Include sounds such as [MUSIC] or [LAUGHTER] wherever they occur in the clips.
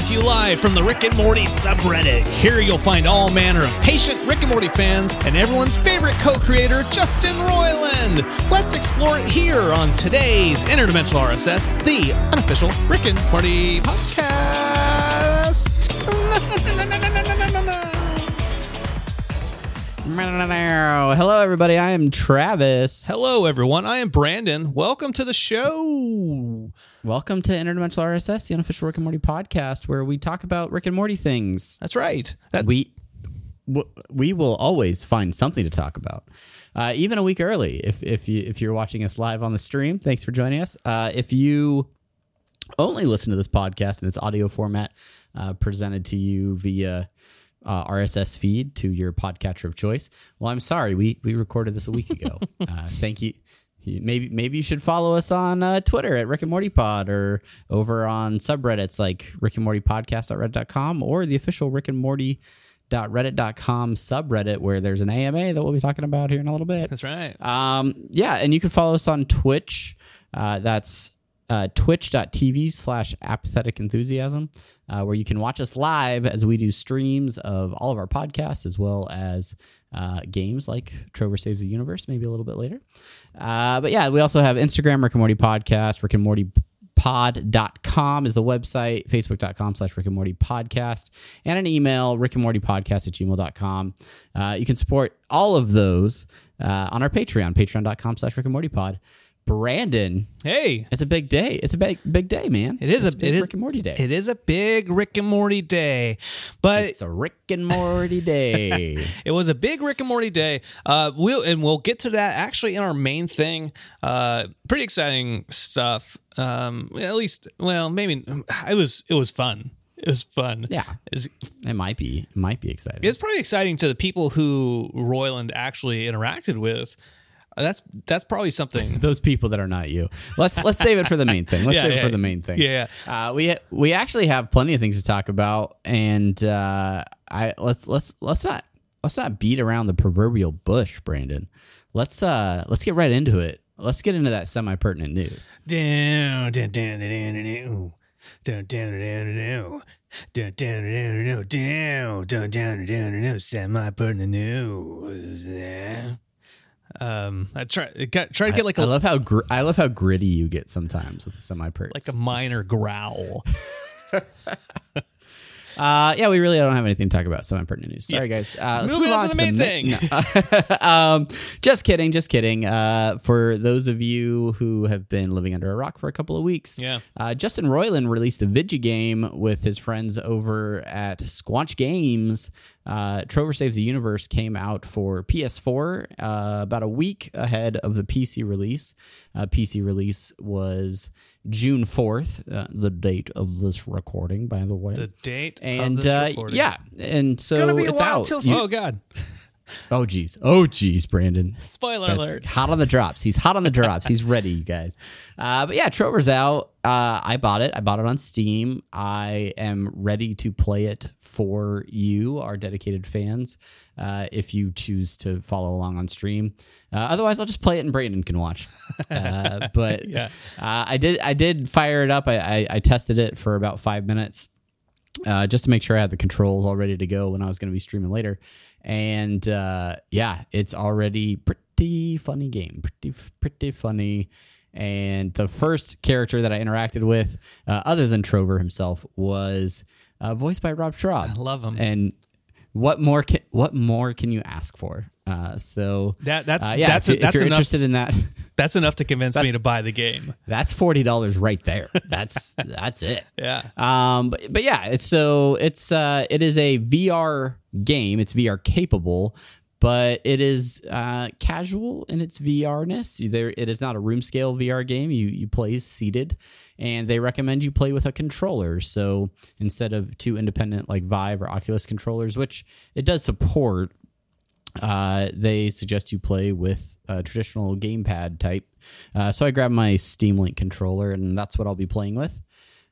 coming to you live from the Rick and Morty subreddit. Here you'll find all manner of patient Rick and Morty fans and everyone's favorite co-creator, Justin Roiland. Let's explore it here on today's Interdimensional RSS, the unofficial Rick and Morty podcast. [LAUGHS] Hello, everybody. I am Travis. Hello, everyone. I am Brandon. Welcome to the show. Welcome to Interdimensional RSS, the unofficial Rick and Morty podcast, where we talk about Rick and Morty things. That's right. That- We w- we will always find something to talk about, uh, even a week early. If if you if you're watching us live on the stream, thanks for joining us. Uh, if you only listen to this podcast in its audio format, uh, presented to you via uh, RSS feed to your podcatcher of choice. Well, I'm sorry, we we recorded this a week ago. [LAUGHS] uh, thank you. Maybe maybe you should follow us on uh, Twitter at Rick and Morty Pod or over on subreddits like Rick and Morty Podcast.reddit.com or the official Rick and Morty reddit.com subreddit where there's an AMA that we'll be talking about here in a little bit. That's right. Um, yeah, and you can follow us on Twitch. Uh, that's uh, twitch.tv slash apathetic enthusiasm, uh, where you can watch us live as we do streams of all of our podcasts as well as uh, games like Trover Saves the Universe, maybe a little bit later. Uh, but yeah, we also have Instagram, Rick and Morty Podcast, Rick and Morty pod.com is the website facebook.com slash rick and morty podcast and an email rick and morty podcast at gmail.com uh, you can support all of those uh, on our patreon patreon.com slash rick and morty pod brandon Hey, it's a big day it's a big big day man It is It's a- big it is- rick and morty day it is a big Rick and Morty day, but it's a rick and morty day [LAUGHS] It was a big Rick and Morty day. Uh, we'll and we'll get to that actually in our main thing. Uh, pretty exciting stuff. Um, at least, well, maybe it was. It was fun. It was fun. yeah It's, it might be it might be exciting it's probably exciting to the people who Roiland actually interacted with. Uh, that's that's probably something. those people that are not you. Let's let's save it for the main thing. Let's Yeah, save it for the main thing. yeah. Uh, we we actually have plenty of things to talk about, and uh, I let's let's let's not let's not beat around the proverbial bush, Brandon. Let's uh let's get right into it. Let's get into that semi pertinent news. Down, down, down, down, down, down, down, down, down. Down, down, down, down, down, down, down, down, down, semi pertinent news. Um, I try, try to get like I a love how gr- I love how gritty you get sometimes with the semi pertinent. like a minor growl. [LAUGHS] Uh, yeah, we really don't have anything to talk about. Semi pertinent news. Sorry, guys. Uh, let's Moving move on to the main ma- thing. No. [LAUGHS] um, just kidding. Just kidding. Uh, for those of you who have been living under a rock for a couple of weeks, Yeah. uh, Justin Roiland released a video game with his friends over at Squanch Games. Uh, Trover Saves the Universe came out for PS4 uh, about a week ahead of the PC release. Uh, PC release was June 4th, uh, the date of this recording, by the way The date and of this uh, recording. yeah, and so it's out. You- oh God! Oh geez, oh geez, Brandon. Spoiler That's alert. hot on the drops. He's hot on the drops. He's ready, you guys. Uh, but yeah, Trover's out. Uh, I bought it. I bought it on Steam. I am ready to play it for you, our dedicated fans. Uh, if you choose to follow along on stream, uh, otherwise I'll just play it and Brandon can watch. Uh, [LAUGHS] but Yeah. uh, I did. I did fire it up. I, I, I tested it for about five minutes uh, just to make sure I had the controls all ready to go when I was going to be streaming later. And uh, yeah, it's already pretty funny game, pretty pretty funny. And the first character that I interacted with, uh, other than Trover himself, was uh, voiced by Rob Schrab. I love him. And what more? Can, what more can you ask for? Uh, so That that's uh, yeah, that's if, if that's you're enough. interested in that, [LAUGHS] That's enough to convince me to buy the game. that's forty dollars right there. [LAUGHS] That's that's it. Yeah. Um, but, but yeah, it's so it's uh it is a VR game. It's VR capable, but it is uh casual in its VRness. There, it is not a room scale VR game. You you play seated, and they recommend you play with a controller. So instead of two independent like Vive or Oculus controllers, which it does support, uh, they suggest you play with a traditional gamepad type. Uh, so I grabbed my Steam Link controller, and that's what I'll be playing with.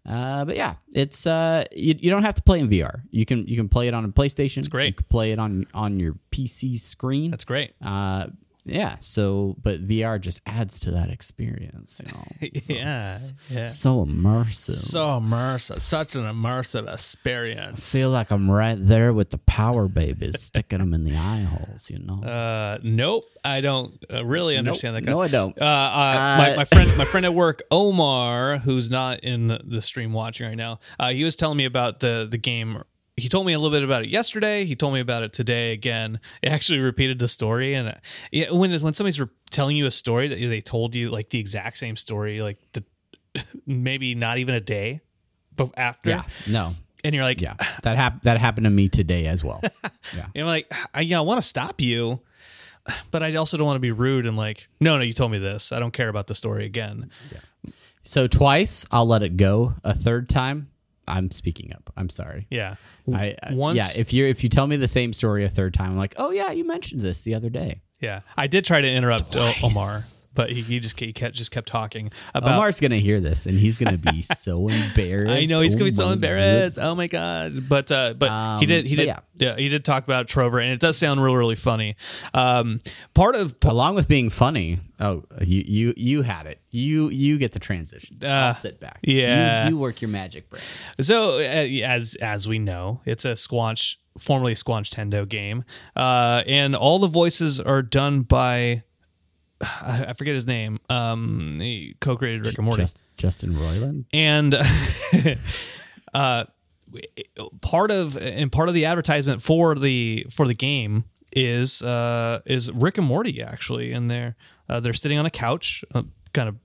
Uh, but yeah, it's uh, you, you don't have to play in VR. You can you can play it on a PlayStation. It's great. You can play it on on your PC screen. That's great. Uh, yeah. So, but VR just adds to that experience. You know, [LAUGHS] yeah, yeah. so immersive. So immersive, such an immersive experience. I feel like I'm right there with the power babies, sticking them in the eye holes. You know. Uh, nope, I don't uh, really understand that. No, I don't. Uh, uh, my, my friend, my friend at work, Omar, who's not in the, the stream watching right now, uh, he was telling me about the the game. He told me a little bit about it yesterday. He told me about it today again. It actually repeated the story, and uh, yeah, when when somebody's re- telling you a story that they told you like the exact same story, like the [LAUGHS] maybe not even a day, but after, yeah. No. and you're like, Yeah. That hap- That happened to me today as well. [LAUGHS] Yeah. And I'm like, I, yeah, I want to stop you, but I also don't want to be rude and like, no, no, you told me this. I don't care about the story again. Yeah. So twice, I'll let it go. A third time, I'm speaking up. I'm sorry. Yeah. I, I- Once- yeah. If you if you tell me the same story a third time, I'm like, oh yeah, you mentioned this the other day. Yeah. I did try to interrupt Twice. Omar, but he, he just he kept just kept talking about. Omar's gonna hear this and he's gonna be [LAUGHS] so embarrassed. I know he's gonna be Oh so my embarrassed. Oh my god! But uh, but Um, he did he did yeah. yeah. he did talk about Trover, and it does sound really really funny. Um, part of Along with being funny, oh, you you you had it. You you get the transition. Uh, I'll sit back. yeah. you, you work your magic brain. So uh, as as we know, it's a Squanch, formerly Squanchtendo game, uh, and all the voices are done by I [SIGHS] I forget his name. Um, he co-created Rick and Morty, Just, Justin Roiland. and [LAUGHS] uh, part of and part of the advertisement for the for the game is uh, is Rick and Morty actually, in they're uh, they're sitting on a couch, uh, kind of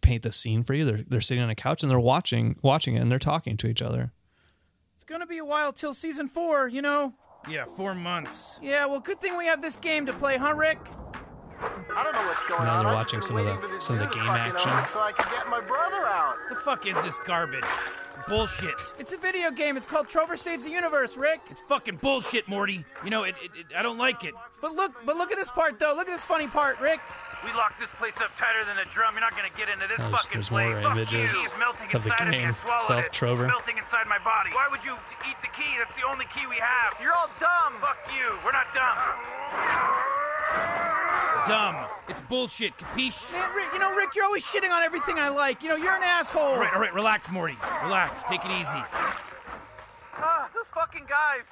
paint the scene for you. They're they're sitting on a couch and they're watching watching it and they're talking to each other. It's gonna be a while till season four, you know? Yeah, four months. Yeah, well, good thing we have this game to play, huh, Rick? I don't know what's going Now on. they're watching some of the- waiting for this some of the game action. own So I can get my brother out. The fuck is this garbage? It's bullshit. It's a video game. It's called Trover Saves the Universe, Rick. It's fucking bullshit, Morty. You know, it, it, it, I don't like it. But look, but look at this part though. Look at this funny part, Rick. We locked this place up tighter than a drum. You're not gonna get into this There's- fucking there's more place. Fuck images you. It's melting of the inside me. game I itself, it. Trover. It's melting inside my body. Why would you eat the key? That's the only key we have. You're all dumb. Fuck you. We're not dumb. Dumb. It's bullshit. Capiche? Man, Rick, you know, Rick, you're always shitting on everything I like. You know, you're an asshole. All right, all right. Relax, Morty. Relax. Take it easy. Ah, those fucking guys.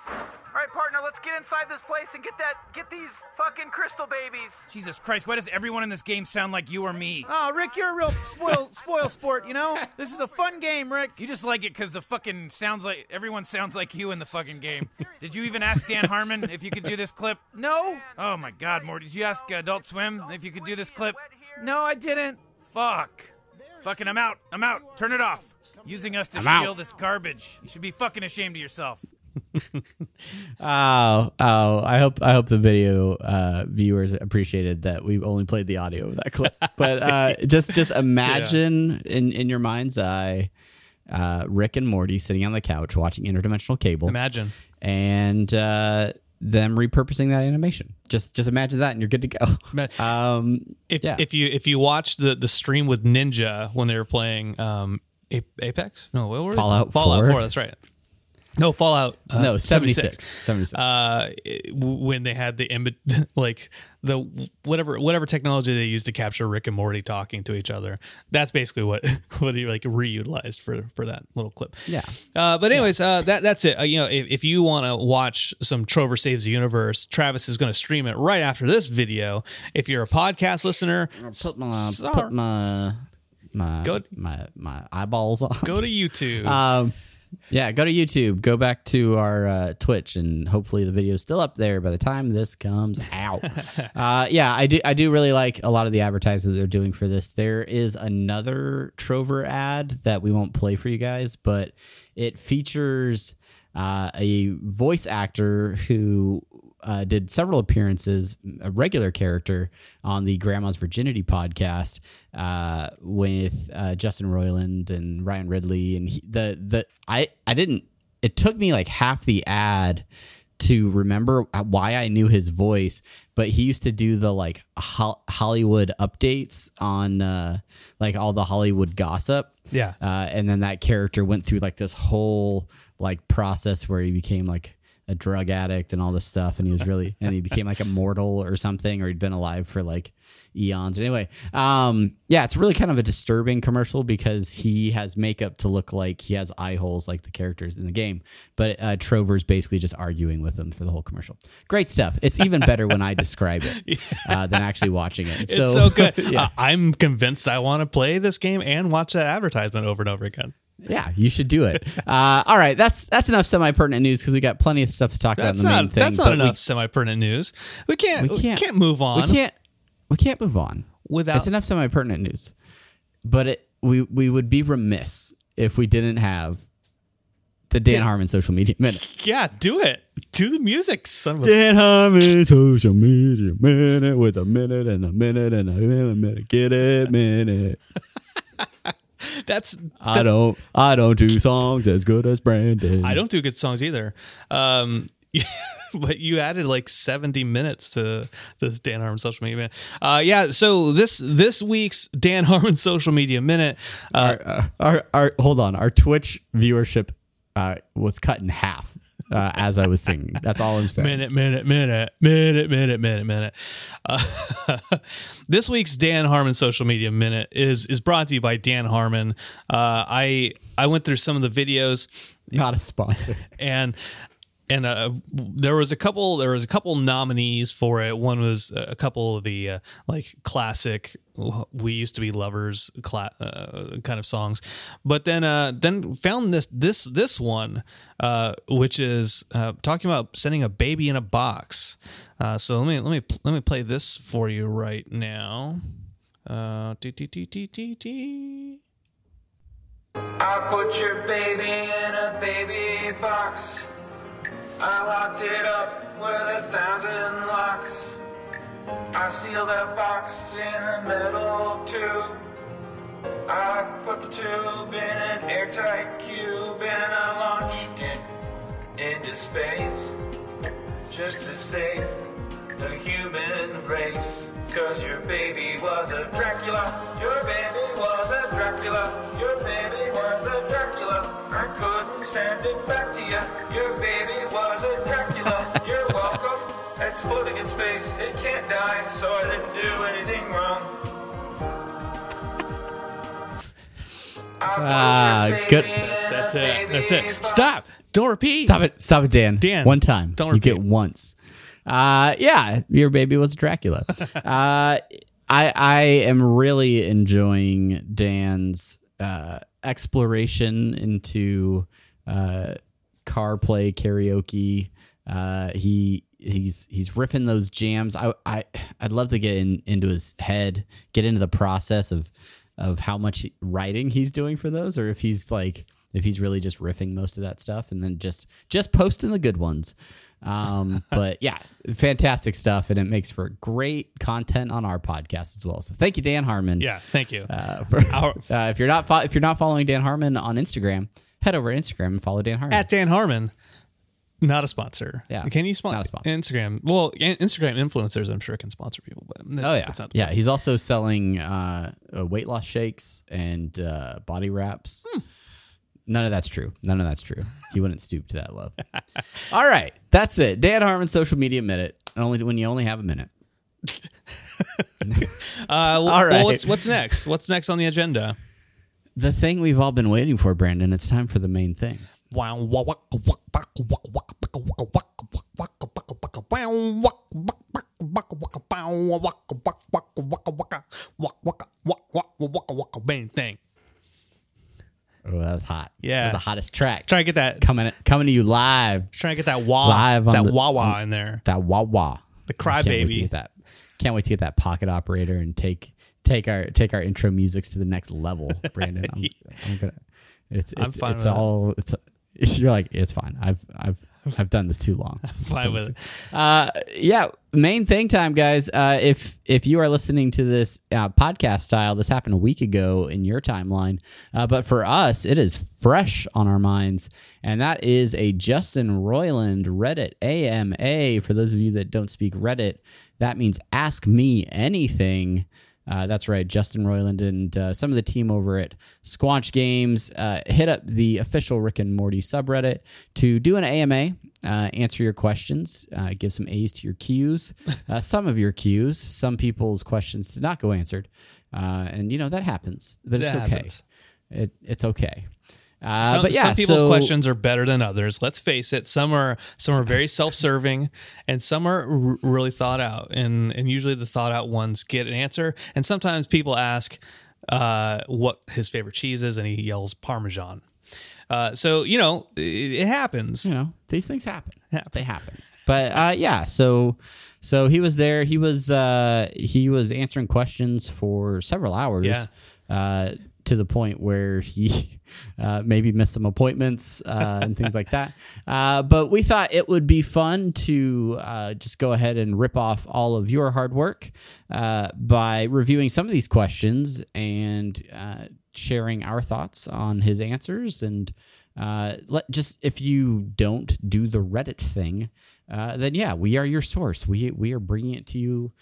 All right, partner, let's get inside this place and get that, get these fucking crystal babies. Jesus Christ, why does everyone in this game sound like you or me? Oh, Rick, you're a real spoil, [LAUGHS] spoil sport. You know, this is a fun game, Rick. You just like it because the fucking sounds like everyone sounds like you in the fucking game. Did you even ask Dan Harmon if you could do this clip? No, Oh my God, Morty! Did you ask Adult Swim if you could do this clip? no, I didn't. Fuck. Fucking, I'm out. I'm out. Turn it off. Using us to I'm out. this garbage. You should be fucking ashamed of yourself. Oh, oh! I hope I hope the video uh, viewers appreciated that we only played the audio of that clip. [LAUGHS] But uh, just just imagine in in your mind's eye, uh, Rick and Morty sitting on the couch watching interdimensional cable, Imagine. and uh, them repurposing that animation. Just just imagine that, and you're good to go. [LAUGHS] Um, If Yeah. if you if you watch the the stream with Ninja when they were playing um Apex, no, what were? Fallout Fallout 4? 4, That's right. No, Fallout. Uh, no, 76. 76. Uh, when they had the image, [LAUGHS] like the whatever whatever technology they used to capture Rick and Morty talking to each other, that's basically what [LAUGHS] what he like reutilized for for that little clip. Yeah. Uh, but anyways, uh, that that's it. Uh, you know, if, if you want to watch some Trover Saves the Universe, Travis is going to stream it right after this video. If you're a podcast listener, put my sorry. put my my Go- my my eyeballs on. go to [LAUGHS] YouTube. Um, yeah, go to YouTube. Go back to our uh, Twitch, and hopefully the video's still up there by the time this comes out. [LAUGHS] uh, yeah, I do. I do really like a lot of the advertising that they're doing for this. There is another Trover ad that we won't play for you guys, but it features uh, a voice actor who uh, did several appearances, a regular character on the Grandma's Virginity podcast uh, with uh, Justin Roiland and Ryan Ridley, and he, the the I I didn't. It took me like half the ad to remember why I knew his voice, but he used to do the like ho- Hollywood updates on uh, like all the Hollywood gossip. Yeah. Uh, and then that character went through like this whole like process where he became like a drug addict and all this stuff, and he was really [LAUGHS] and he became like immortal or something, or he'd been alive for like eons. Anyway, um, yeah, it's really kind of a disturbing commercial because he has makeup to look like he has eye holes like the characters in the game, but uh, Trover's basically just arguing with him for the whole commercial. Great stuff. It's even better when I describe it [LAUGHS] uh, than actually watching it. It's so, So, good. [LAUGHS] yeah. Uh, I'm convinced I want to play this game and watch that advertisement over and over again. Yeah, you should do it. [LAUGHS] Uh, all right, that's that's enough semi pertinent news because we got plenty of stuff to talk That's about in the main not thing. that's not we- enough semi pertinent news. We can't we can't, move on We can't we can't move on without It's enough semi pertinent news, but it, we we would be remiss if we didn't have the Dan Harmon social media minute. Yeah, do it. Do the music, son Dan Harmon social media minute with a minute and a minute and a minute. Get it minute. [LAUGHS] [LAUGHS] That's I don't I don't do songs as good as Brandon. I don't do good songs either. Um, [LAUGHS] but you added like 70 minutes to this Dan Harmon social media minute. Uh, yeah. So this this week's Dan Harmon [LAUGHS] social media minute. Uh, our, uh, our, our hold on our twitch viewership uh, was cut in half uh, as i was singing that's all i'm saying minute, minute, minute, minute, minute, minute, minute. Uh, [LAUGHS] this week's Dan Harmon social media minute is is brought to you by Dan Harmon. Uh, I I went through some of the videos not a sponsor and and uh, there was a couple there was a couple nominees for it one was a couple of the uh, like classic we used to be lovers cla- uh, kind of songs but then uh then found this this this one uh which is uh talking about sending a baby in a box uh so let me let me let me play this for you right now uh. I put your baby in a baby box. I locked it up with a thousand locks. I sealed that box in a metal tube. I put the tube in an airtight cube and I launched it into space just to save the human race. Cause your baby was a Dracula. Your baby was a Dracula. Your baby was a Dracula. I couldn't send it back to you. Your baby was a Dracula. You're welcome. It's floating in space. It can't die, so I didn't do anything wrong. I was your Ah, baby good. that's it that's it stop don't repeat stop it stop it dan Dan, one time don't you get repeat. once uh yeah your baby was dracula. [LAUGHS] Uh i i am really enjoying dan's uh exploration into uh car play karaoke. Uh he he's he's riffing those jams. I i i'd love to get in into his head get into the process of of how much writing he's doing for those or if he's like if he's really just riffing most of that stuff and then just just posting the good ones um but yeah fantastic stuff and it makes for great content on our podcast as well so thank you dan harmon yeah thank you uh, for, [LAUGHS] Our- uh, if you're not fo- if you're not following dan harmon on instagram head over to instagram and follow dan harmon at Dan Harmon. Not a sponsor. Yeah, Can you sponsor? not a sponsor. Instagram. Well, Instagram influencers, I'm sure can sponsor people, but Oh yeah, yeah. He's also selling uh, uh, weight loss shakes and uh, body wraps. Hmm. None of that's true. None of that's true. He wouldn't stoop to that low. All right, that's it. Dan Harmon social media minute. And only when you only have a minute. Uh, All right. well, what's what's next? What's next on the agenda? The thing we've all been waiting for, Brandon. It's time for the main thing. Main thing. Oh, that was hot. Yeah. that was the hottest track. Try to get that. coming coming to you live. Try to get that wah, Live on that the- wah wah in there. That wah wah. The Can't wait to crybaby. get that. Can't wait to get that pocket operator and take take our take our intro musics to the next level, [LAUGHS] Brandon. I'm, I'm gonna. It's it's, fine it's with that. all it's. You're like it's fine. I've I've [LAUGHS] I've done this too long. [LAUGHS] Fine with it. Uh, yeah, main thing time, guys. Uh, if if you are listening to this uh, podcast style, this happened a week ago in your timeline, uh, but for us, it is fresh on our minds, and that is a Justin Roiland Reddit AMA. For those of you that don't speak Reddit, that means Ask Me Anything. Uh, that's right. Justin Roiland and uh, some of the team over at Squanch Games uh, hit up the official Rick and Morty subreddit to do an AMA uh, answer your questions, uh, give some A's to your Q's, [LAUGHS] uh, some of your Q's. Some people's questions did not go answered, uh, and you know that happens, but it's okay. It, it's okay. Uh, Some, but yeah, some people's so- questions are better than others. Let's face it. Some are some are very self-serving, and some are r- really thought out. And and usually the thought out ones get an answer. And sometimes people ask uh, what his favorite cheese is, and he yells Parmesan. Uh, so you know it, it happens. you know these things happen Happen. they happen but uh yeah so so he was there he was uh he was answering questions for several hours Yeah. To the point where he [LAUGHS] uh, maybe missed some appointments uh, and things like that. [LAUGHS] Uh, but we thought it would be fun to uh, just go ahead and rip off all of your hard work uh, by reviewing some of these questions and uh, sharing our thoughts on his answers. And uh, let just if you don't do the Reddit thing, uh, then yeah, we are your source. We we are bringing it to you.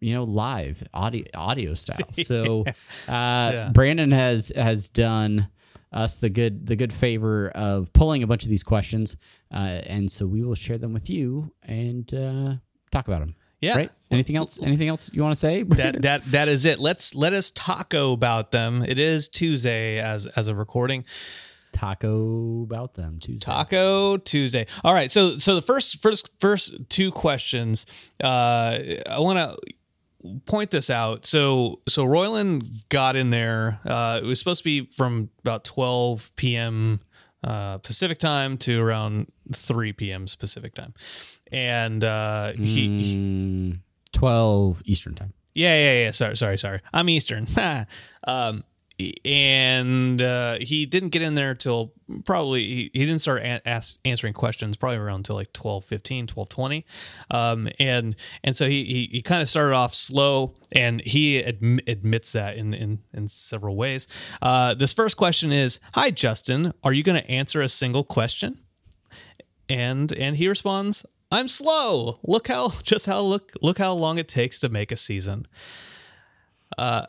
You know, live audio audio [LAUGHS] style. So, uh, Brandon has has done us the good the good favor of pulling a bunch of these questions, uh, and so we will share them with you and uh, talk about them. Yeah. Right. Anything else? Anything else you want to say? that that that is it. Let's let us taco about them. It is Tuesday as as a recording. Taco about them Tuesday. Taco Tuesday. All right. So so the first first first two questions. Uh, I want to point this out. So so Roiland got in there. Uh, it was supposed to be from about 12 p.m. Uh, Pacific time to around 3 p.m. Pacific time, and uh, he. he Mm, Twelve Eastern time. yeah, yeah, yeah. Sorry, sorry, sorry. I'm Eastern. [LAUGHS] um, and uh, he didn't get in there till probably he, he didn't start a- ask, answering questions probably around until like 12 15 12 20 um, and and so he he, he kind of started off slow and he adm- admits that in in, in several ways. Uh, this first question is hi justin. Are you going to answer a single question? And and he responds i'm slow. Look how just how look look how long it takes to make a season. Uh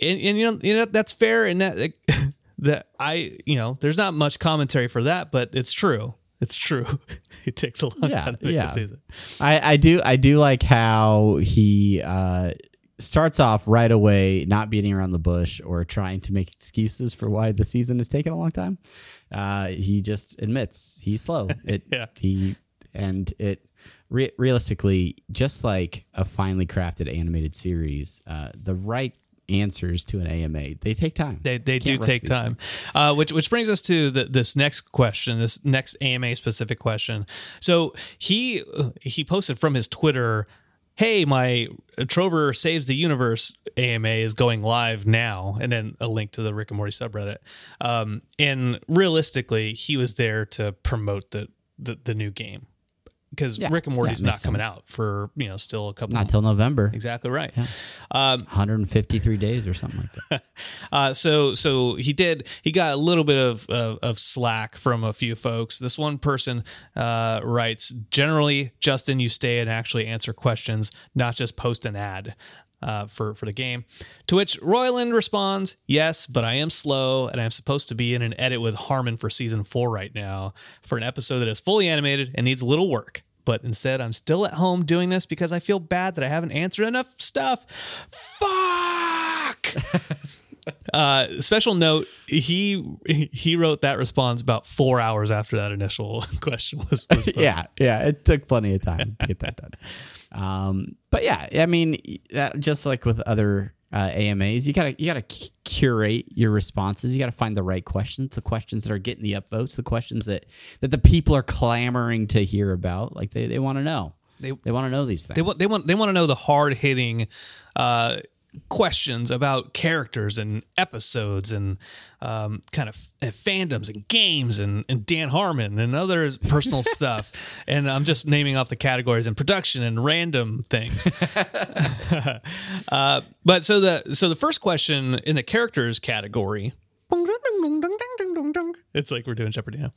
and, and you know you know that's fair and that [LAUGHS] that i you know there's not much commentary for that but it's true it's true [LAUGHS] it takes a long Yeah, time to make yeah. a season I, I do I do like how he uh, starts off right away not beating around the bush or trying to make excuses for why the season is taking a long time. Uh, he just admits he's slow. [LAUGHS] It Yeah. he and it re- realistically just like a finely crafted animated series, uh, the right answers to an AMA they take time. They they do take time, uh, which which brings us to the, this next question, this next AMA specific question. So he he posted from his Twitter, "Hey, my Trover saves the universe AMA is going live now," and then a link to the Rick and Morty subreddit. Um, and realistically, he was there to promote the the, the new game because Yeah. Rick and Morty's Yeah, not coming sense. out for you know still a couple Not till November. exactly right. Um, 153 days or something like that. [LAUGHS] uh, so so he did he got a little bit of, of of slack from a few folks. This one person uh, writes, generally, Justin, you stay and actually answer questions, not just post an ad. Uh, for for the game, to which Roiland responds, "Yes, but I am slow, and I'm supposed to be in an edit with Harmon for season four right now for an episode that is fully animated and needs a little work. But instead, I'm still at home doing this because I feel bad that I haven't answered enough stuff. Fuck." [LAUGHS] Uh, special note: he he wrote that response about four hours after that initial [LAUGHS] question was. was posted. yeah, yeah, it took plenty of time to get that done. [LAUGHS] Um, but yeah, I mean, that, just like with other uh, AMAs, you gotta you gotta c- curate your responses. You gotta find the right questions, the questions that are getting the upvotes, the questions that that the people are clamoring to hear about. Like they, they want to know. They- they want to know these things. They want they want they want to know the hard hitting uh, questions about characters and episodes and um, kind of f- fandoms and games and, and Dan Harmon and other personal [LAUGHS] stuff. And I'm just naming off the categories and production and random things. [LAUGHS] uh, but so the so the first question in the characters category. It's like we're doing Jeopardy now.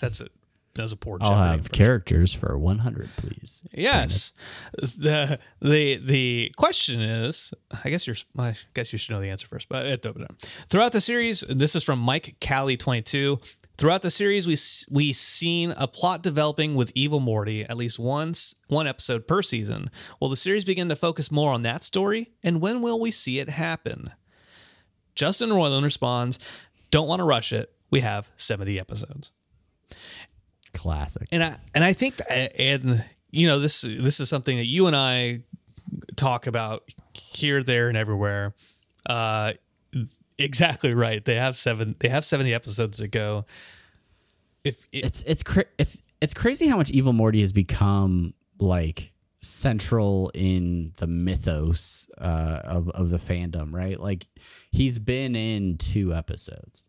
That's it. As a poor. I'll have characters for 100, please. Yes. The the the question is, I guess you're I guess you should know the answer first, but it matter. Throughout the series, this is from Mike Callie 22. Throughout the series, we we seen a plot developing with Evil Morty at least once one episode per season. Will the series begin to focus more on that story, and when will we see it happen? Justin Roiland responds, "Don't want to rush it. We have 70 episodes." Classic. and I and I think and you know this this is something that you and I talk about here, there, and everywhere. Uh, exactly right. They have seven. They have seventy episodes to go. If it, It's it's cra- it's it's crazy how much Evil Morty has become like central in the mythos uh, of of the fandom, right? Like he's been in two episodes,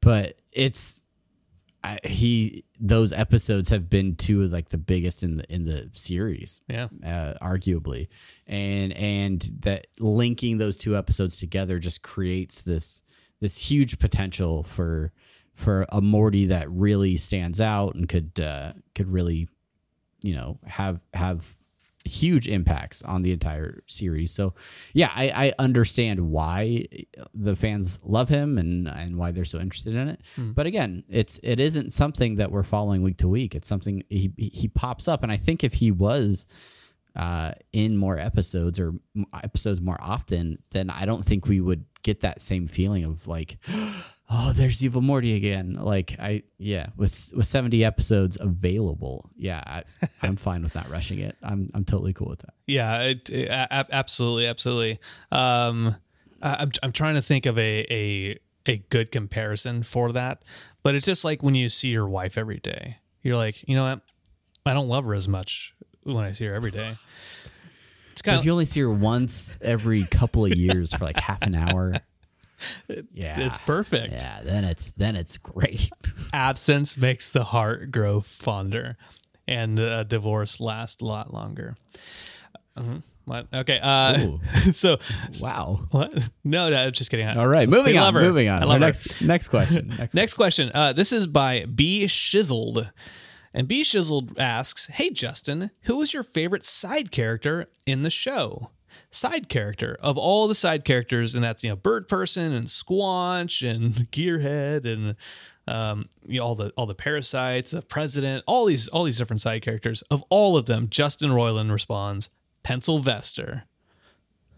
but it's I, he those episodes have been two of like the biggest in the in the series yeah, uh, arguably, and and that linking those two episodes together just creates this this huge potential for for a Morty that really stands out and could uh, could really you know have have huge impacts on the entire series. So yeah, I, I understand why the fans love him and and why they're so interested in it. But again, it's it isn't something that we're following week to week. It's something he he he pops up, and I think if he was uh, in more episodes or episodes more often, then I don't think we would get that same feeling of like, oh, there's Evil Morty again. Like I, yeah, with with seventy episodes available, yeah, I, [LAUGHS] I'm fine with not rushing it. I'm I'm totally cool with that. yeah, it, it- a- absolutely, absolutely. Um, I- I'm I'm trying to think of a a a good comparison for that, but it's just like when you see your wife every day. You're like, you know what? I don't love her as much when I see her every day. [SIGHS] It's kind if you only see her once every couple of years for like half an hour, yeah, it's perfect. Yeah, then it's then it's great. [LAUGHS] absence makes the heart grow fonder and uh, divorce last a lot longer Mhm. what okay uh [LAUGHS] so wow. what no no just kidding All right, moving on. her. Moving on. I love next next question. [LAUGHS] Next, next question uh this is by b shizzled and b shizzled asks hey justin who was your favorite side character in the show side character of all the side characters and that's you know bird person and squanch and gearhead and um, you know, all the all the parasites, the president, all these all these different side characters. Of all of them, Justin Roiland responds, Pencilvester.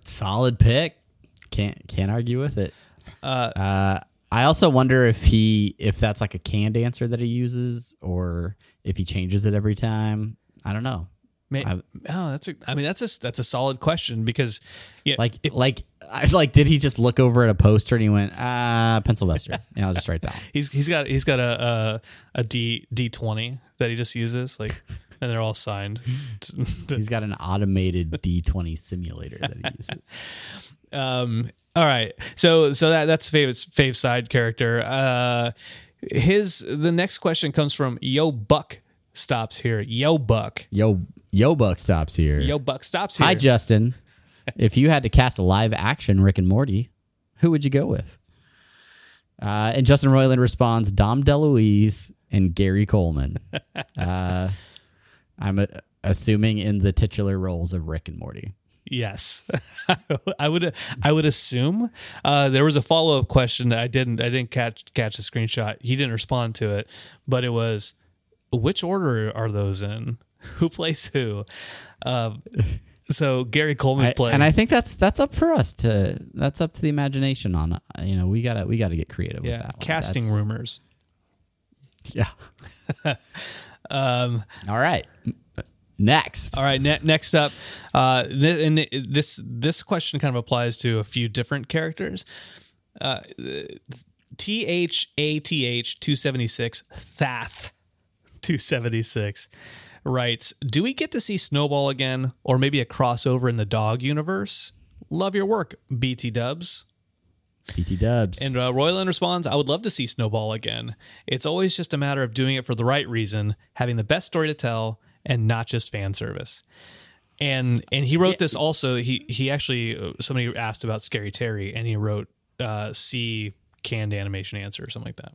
solid pick. Can't can't argue with it. Uh, Uh, I also wonder if he if that's like a canned answer that he uses or if he changes it every time. I don't know. May, I- oh, that's a. I mean, that's a that's a solid question because, yeah, Like like I like did he just look over at a poster and he went ah pencil [LAUGHS] vester? Yeah, I'll just write down. he's he's got he's got a a, a D D twenty that he just uses like, [LAUGHS] and they're all signed. [LAUGHS] He's got an automated D20 simulator that he uses. Um. All right. So so that that's Fave's Fave side character. Uh, his the next question comes from Yo Buck stops here. Yo Buck. Yo Yo Buck stops here. Yo Buck stops here. Hi Justin. [LAUGHS] if you had to cast a live action Rick and Morty, who would you go with? Uh, and Justin Roiland responds Dom DeLuise and Gary Coleman. [LAUGHS] uh, I'm uh, assuming in the titular roles of Rick and Morty. Yes, [LAUGHS] I would. I would assume uh, there was a follow up question that I didn't. I didn't catch catch the screenshot. He didn't respond to it, but it was, which order are those in? [LAUGHS] Who plays who? Um, so Gary Coleman I- played, and I think that's that's up for us to that's up to the imagination on uh, you know we gotta we gotta get creative with yeah, that one. casting That's- rumors. [LAUGHS] yeah [LAUGHS] Um, all right next All right. Ne- next up, uh, th- and th- this this question kind of applies to a few different characters. Uh, T H A T H two seventy six Thath two seventy six writes, "Do we get to see Snowball again, or maybe a crossover in the dog universe? Love your work, BT Dubs." pt dubs And uh, Roiland responds, I would love to see Snowball again. It's always just a matter of doing it for the right reason, having the best story to tell, and not just fan service. And and he wrote this also. He he actually uh, somebody asked about Scary Terry, and he wrote uh, C canned animation answer or something like that.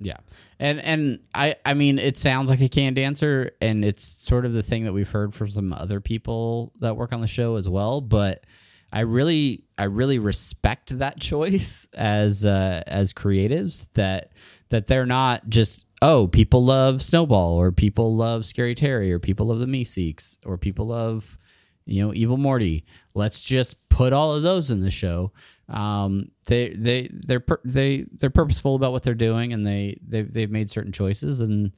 Yeah. And and I I mean it sounds like a canned answer and it's sort of the thing that we've heard from some other people that work on the show as well, but I really I really respect that choice as uh as creatives that that they're not just oh people love Snowball or people love Scary Terry or people love the Meeseeks or people love you know Evil Morty. Let's just put all of those in the show um, they they they're they they're purposeful about what they're doing and they they they've made certain choices and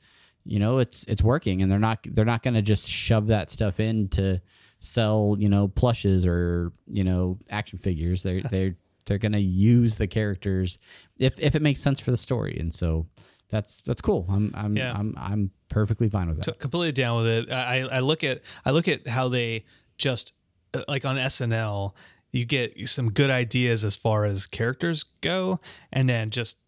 you know it's it's working and they're not they're not going to just shove that stuff in to sell you know plushes or you know action figures they're [LAUGHS] they're they're going to use the characters if if it makes sense for the story and so that's that's cool i'm i'm Yeah. i'm i'm perfectly fine with that completely down with it. I, I look at I look at how they just uh, like on SNL, you get some good ideas as far as characters go, and then just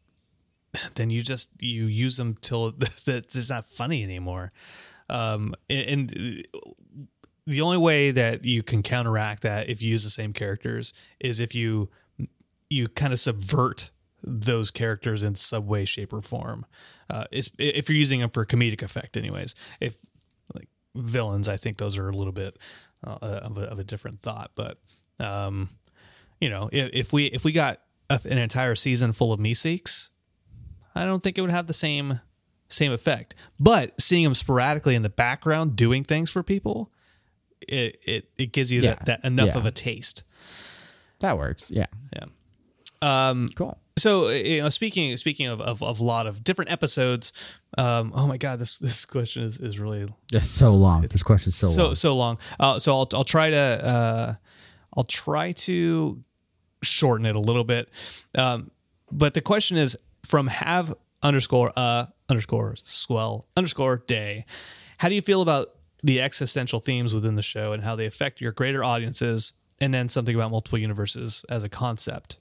then you just you use them till [LAUGHS] it's not funny anymore. Um, and, and the only way that you can counteract that if you use the same characters is if you you kind of subvert those characters in some way, shape, or form. Uh, if you're using them for comedic effect, anyways. If like villains, I think those are a little bit uh, of, a, of a different thought. But um, you know, if, if we if we got a, an entire season full of Meeseeks, I don't think it would have the same same effect. But seeing them sporadically in the background doing things for people, it it, it gives you Yeah. that, that enough Yeah. of a taste. that works yeah Yeah. Um, cool so you know, speaking speaking of, of, of a lot of different episodes, um, oh my god, this this question is, is really that's so long this question's so, so long so long. Uh, so I'll I'll try to uh, I'll try to shorten it a little bit. Um, but the question is from have underscore uh underscore swell underscore day. How do you feel about the existential themes within the show and how they affect your greater audiences? And then something about multiple universes as a concept.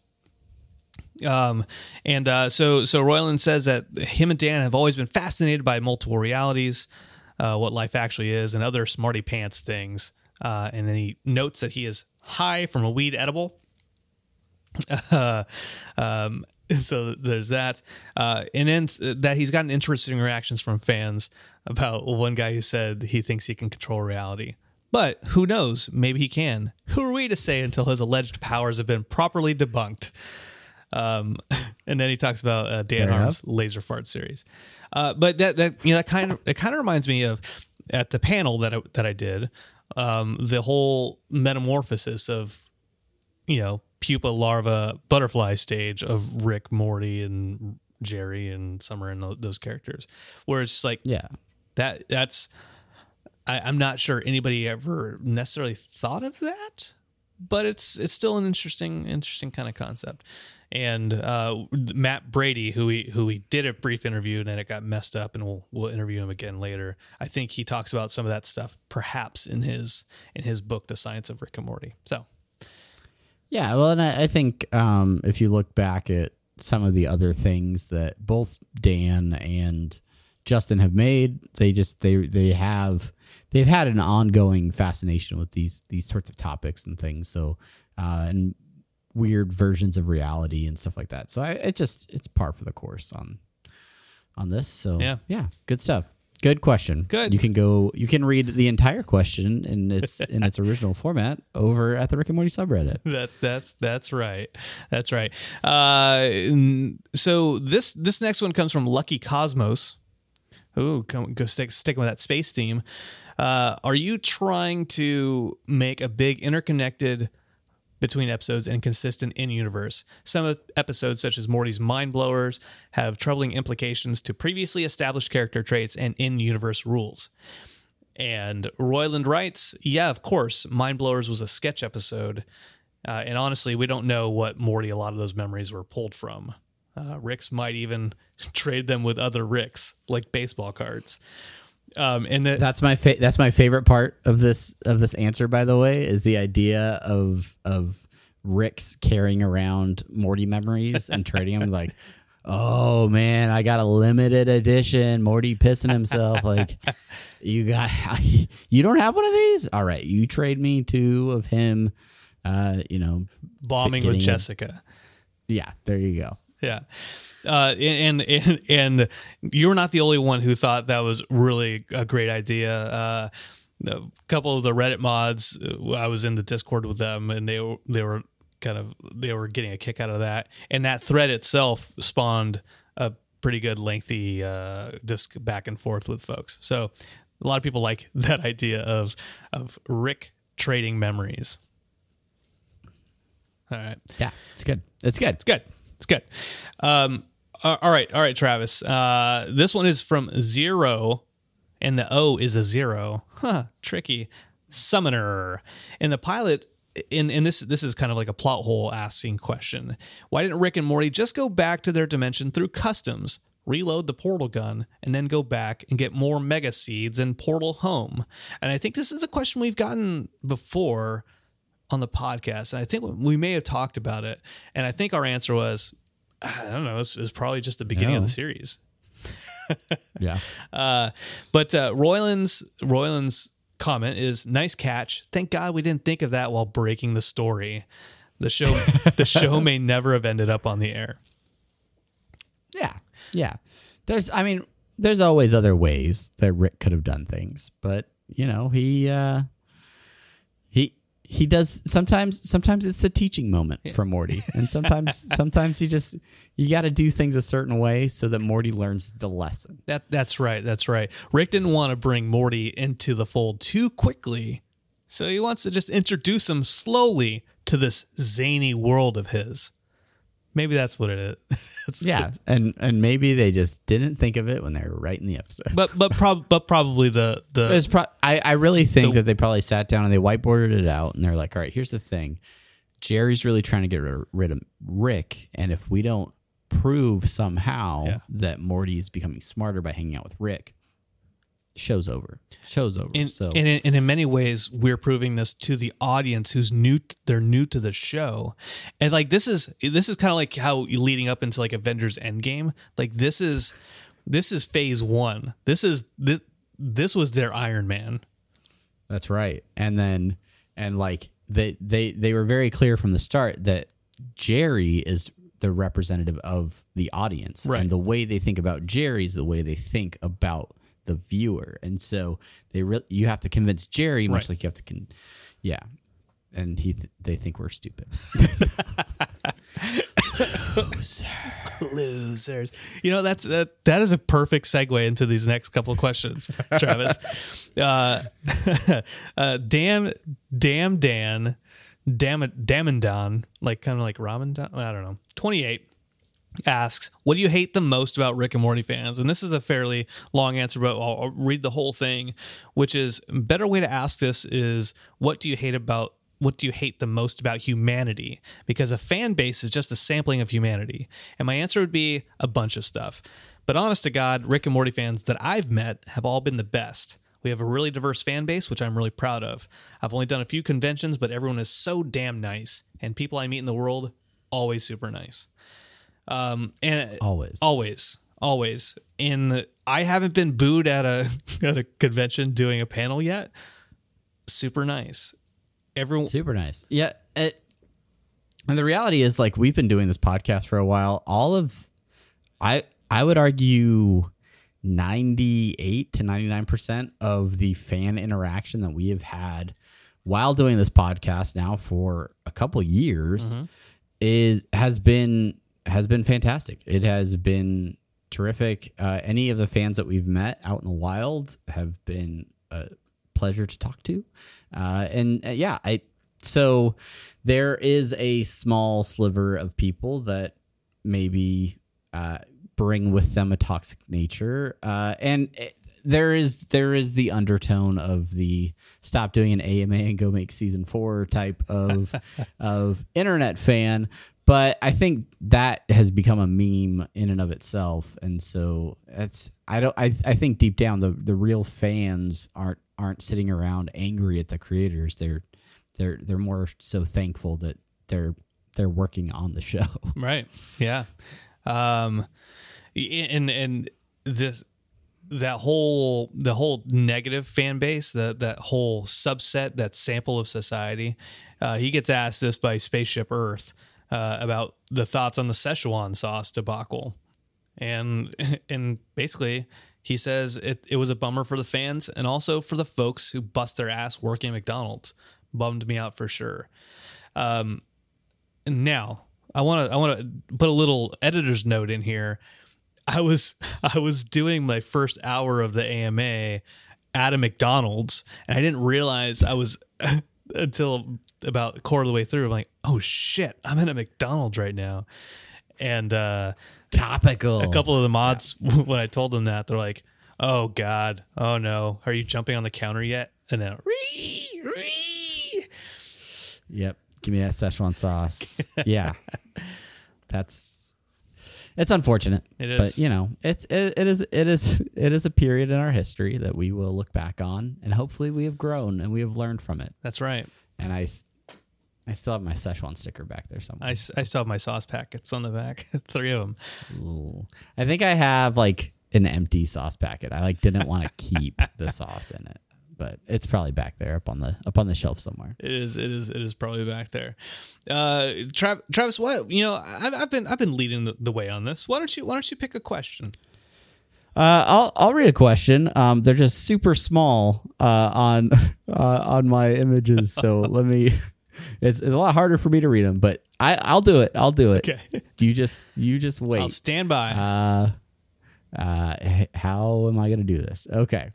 Um, and uh, so so Roiland says that him and Dan have always been fascinated by multiple realities, uh, what life actually is, and other smarty pants things. Uh, and then he notes that he is high from a weed edible. Uh, [LAUGHS] um, so there's that, uh, and then that he's gotten interesting reactions from fans about one guy who said he thinks he can control reality. But who knows? Maybe he can. Who are we to say until his alleged powers have been properly debunked? Um, [LAUGHS] and then he talks about uh, Dan Fair Harmon's laser fart series. Uh, but that that you know that kind of it kind of reminds me of at the panel that I, that I did, um, the whole metamorphosis of you know pupa larva butterfly stage of Rick, Morty, and Jerry and Summer and those characters, where it's like yeah that that's I, I'm not sure anybody ever necessarily thought of that, but it's it's still an interesting interesting kind of concept. And uh, Matt Brady, who we who we did a brief interview and then it got messed up, and we'll we'll interview him again later. I think he talks about some of that stuff, perhaps in his in his book, The Science of Rick and Morty. So Yeah, well, and I, I think um, if you look back at some of the other things that both Dan and Justin have made, they just they they have they've had an ongoing fascination with these these sorts of topics and things. So uh, and weird versions of reality and stuff like that. So I it just it's par for the course on on this. So Yeah. yeah, good stuff. Good question. Good. You can go. You can read the entire question in its in its original format over at the Rick and Morty subreddit. [LAUGHS] that that's that's right that's right uh so this this next one comes from lucky cosmos Ooh, come, go stick sticking with that space theme. Uh, are you trying to make a big interconnected between episodes and consistent in universe? Some episodes, such as Morty's Mind Blowers, have troubling implications to previously established character traits and in universe rules. And Roiland writes, Yeah, of course. Mind Blowers was a sketch episode. Uh, and honestly, we don't know what Morty a lot of those memories were pulled from. Uh, Ricks might even [LAUGHS] trade them with other Ricks, like baseball cards. Um, and the, That's my fa- that's my favorite part of this of this answer. By the way, is the idea of of Rick's carrying around Morty memories and trading them. Like, [LAUGHS] oh man, I got a limited edition Morty pissing himself. Like, you got [LAUGHS] you don't have one of these. All right, you trade me two of him. Uh, you know, bombing with getting a- Jessica. yeah, there you go. Yeah. Uh, and, and and you're not the only one who thought that was really a great idea. Uh, a couple of the Reddit mods, uh, I was in the Discord with them, and they were they were kind of they were getting a kick out of that. And that thread itself spawned a pretty good lengthy uh, disc back and forth with folks. So a lot of people like [LAUGHS] that idea of of Rick trading memories. All right. Yeah, it's good. It's good. It's good. It's good. Um, all right, all right, Travis. Uh, this one is from zero, and the O is a zero. Huh, tricky. Summoner. and the pilot, in in this this is kind of like a plot hole asking question. Why didn't Rick and Morty just go back to their dimension through customs? Reload the portal gun and then go back and get more mega seeds and portal home. And I think this is a question we've gotten before on the podcast, and I think we may have talked about it. And I think our answer was, I don't know, it was, probably just the beginning of the series. [LAUGHS] Yeah. Uh, but uh, Roiland's Roiland's comment is nice catch. Thank God we didn't think of that while breaking the story. The show the show [LAUGHS] may never have ended up on the air. Yeah. Yeah. There's I mean, there's always other ways that Rick could have done things, but you know, he uh he he does sometimes sometimes it's a teaching moment for Morty. [LAUGHS] And sometimes sometimes he just you got to do things a certain way so that Morty learns the lesson. That that's right. That's right. Rick didn't want to bring Morty into the fold too quickly, so he wants to just introduce him slowly to this zany world of his. Maybe that's what it is. [LAUGHS] That's- Yeah, and and maybe they just didn't think of it when they were writing the episode. but but prob- but probably the the It's pro- I, I really think The- that they probably sat down and they whiteboarded it out and they're like, all right, here's the thing. Jerry's really trying to get rid- rid of Rick. And if we don't prove somehow Yeah. that Morty is becoming smarter by hanging out with Rick, show's over. Show's over. in, so and, in, and in many ways we're proving this to the audience who's new they're new to the show and like this is this is kind of like how leading up into like avengers endgame like this is this is phase one this is this this was their iron man That's right. And then and like they they they were very clear from the start that Jerry is the representative of the audience. Right. And the way they think about Jerry is the way they think about the viewer. And so they really you have to convince Jerry much Right. like you have to con- yeah. And he th- they think we're stupid. [LAUGHS] losers Losers. you know that's that that is a perfect segue into these next couple of questions [LAUGHS] travis uh [LAUGHS] uh damn damn dan damn damandon like kind of like ramadan i don't know 28 asks, "What do you hate the most about Rick and Morty fans?" And this is a fairly long answer, but I'll, read the whole thing. Which is better way to ask this is, "What do you hate about?" What do you hate the most about humanity? Because a fan base is just a sampling of humanity. And my answer would be a bunch of stuff. But honest to God, Rick and Morty fans that I've met have all been the best. We have a really diverse fan base, which I'm really proud of. I've only done a few conventions, but everyone is so damn nice. And people I meet in the world, always super nice. Um, and Always. always, always. And I haven't been booed at a [LAUGHS] at a convention doing a panel yet. Super nice. Everyone, Super nice. Yeah. It, and the reality is, like, we've been doing this podcast for a while. All of, I I would argue, ninety eight to ninety nine percent of the fan interaction that we have had while doing this podcast now for a couple years is has been has been fantastic. It has been terrific. Uh, any of the fans that we've met out in the wild have been a pleasure to talk to. Uh, and uh, yeah, I so there is a small sliver of people that maybe uh, bring with them a toxic nature, uh, and it, there is there is the undertone of the stop doing an AMA and go make season four type of [LAUGHS] of internet fan. But I think that has become a meme in and of itself, and so that's I don't I I think deep down the the real fans aren't aren't sitting around angry at the creators. They're they're they're more so thankful that they're they're working on the show. [LAUGHS] right? Yeah. Um, and and this that whole the whole negative fan base that that whole subset that sample of society. Uh, he gets asked this by Spaceship Earth. Uh, about the thoughts on the Szechuan sauce debacle, and [LAUGHS] and basically he says it, it was a bummer for the fans and also for the folks who bust their ass working at McDonald's. Bummed me out for sure. Um, now I want to I want to put a little editor's note in here. I was [LAUGHS] I was doing my first hour of the AMA at a McDonald's, and I didn't realize I was [LAUGHS] until about a quarter of the way through. I'm like, oh shit, I'm in a McDonald's right now, and uh, Topical. a couple of the mods [LAUGHS] when I told them that they're like, "Oh God, oh no, are you jumping on the counter yet?" And then, "Ree, ree." Yep. Give me that Szechuan sauce. [LAUGHS] yeah. That's it's unfortunate. It is. But you know, it's it, it is it is it is a period in our history that we will look back on and hopefully we have grown and we have learned from it. that's right. And I I still have my Szechuan sticker back there somewhere. I I still have my sauce packets on the back, [LAUGHS] three of them. Ooh. I think I have like an empty sauce packet. I like didn't want to [LAUGHS] keep the sauce in it. But it's probably back there up on the up on the shelf somewhere. It is. It is. It is probably back there. Uh, Trav, Travis, what you know? I've, I've been I've been leading the, the way on this. Why don't you Why don't you pick a question? Uh, I'll I'll read a question. Um, they're just super small uh, on [LAUGHS] uh, on my images, so let me. It's it's a lot harder for me to read them, but I I'll do it. I'll do it. Okay. [LAUGHS] You just you just wait. I'll stand by. Uh, uh, how am I going to do this? Okay.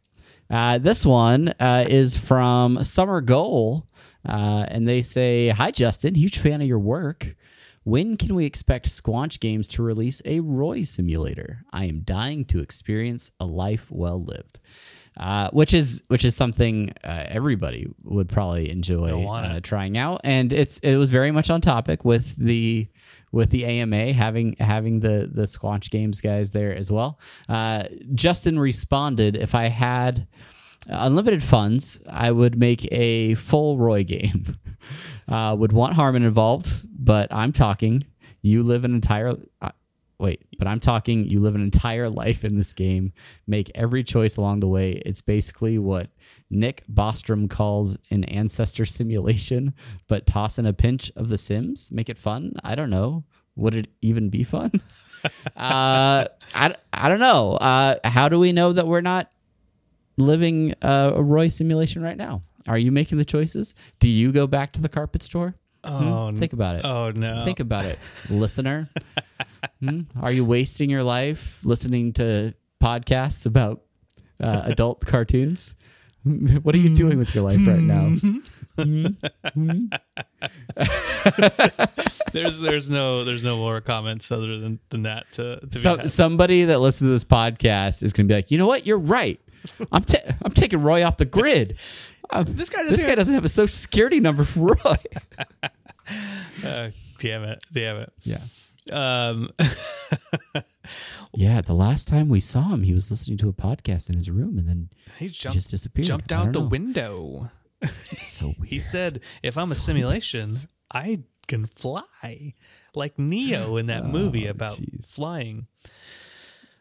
Uh, this one uh, is from Summer Goal, uh, and they say, "Hi, Justin. Huge fan of your work. When can we expect Squanch Games to release a Roy simulator? I am dying to experience a life well lived." Uh, which is which is something uh, everybody would probably enjoy uh, trying out, and it's it was very much on topic with the with the AMA having having the the Squanch Games guys there as well. Uh, Justin responded, "If I had unlimited funds, I would make a full Roy game. [LAUGHS] uh, would want Harmon involved, but I'm talking you live an entire." Wait, but I'm talking you live an entire life in this game, make every choice along the way. It's basically what Nick Bostrom calls an ancestor simulation, but toss in a pinch of The Sims, make it fun. I don't know. Would it even be fun? [LAUGHS] uh, I, I don't know. Uh, how do we know that we're not living uh, a Roy simulation right now? Are you making the choices? Do you go back to the carpet store? oh, Think about it. oh no. Think about it, listener. [LAUGHS] Hmm? Are you wasting your life listening to podcasts about uh, adult cartoons? [LAUGHS] What are you doing with your life right now? [LAUGHS] there's there's no there's no more comments other than, than that to, to So, be somebody that listens to this podcast is going to be like, you know what? You're right. I'm ta- I'm taking Roy off the grid. Um, This guy this doesn't guy doesn't have a social security number for Roy. [LAUGHS] Uh, damn it, damn it. yeah. Um, [LAUGHS] Yeah. The last time we saw him, he was listening to a podcast in his room, and then he he just disappeared. jumped out the know. window. So [LAUGHS] weird. He said, "If I'm a simulation, I can fly like Neo in that movie about Oh, jeez. flying."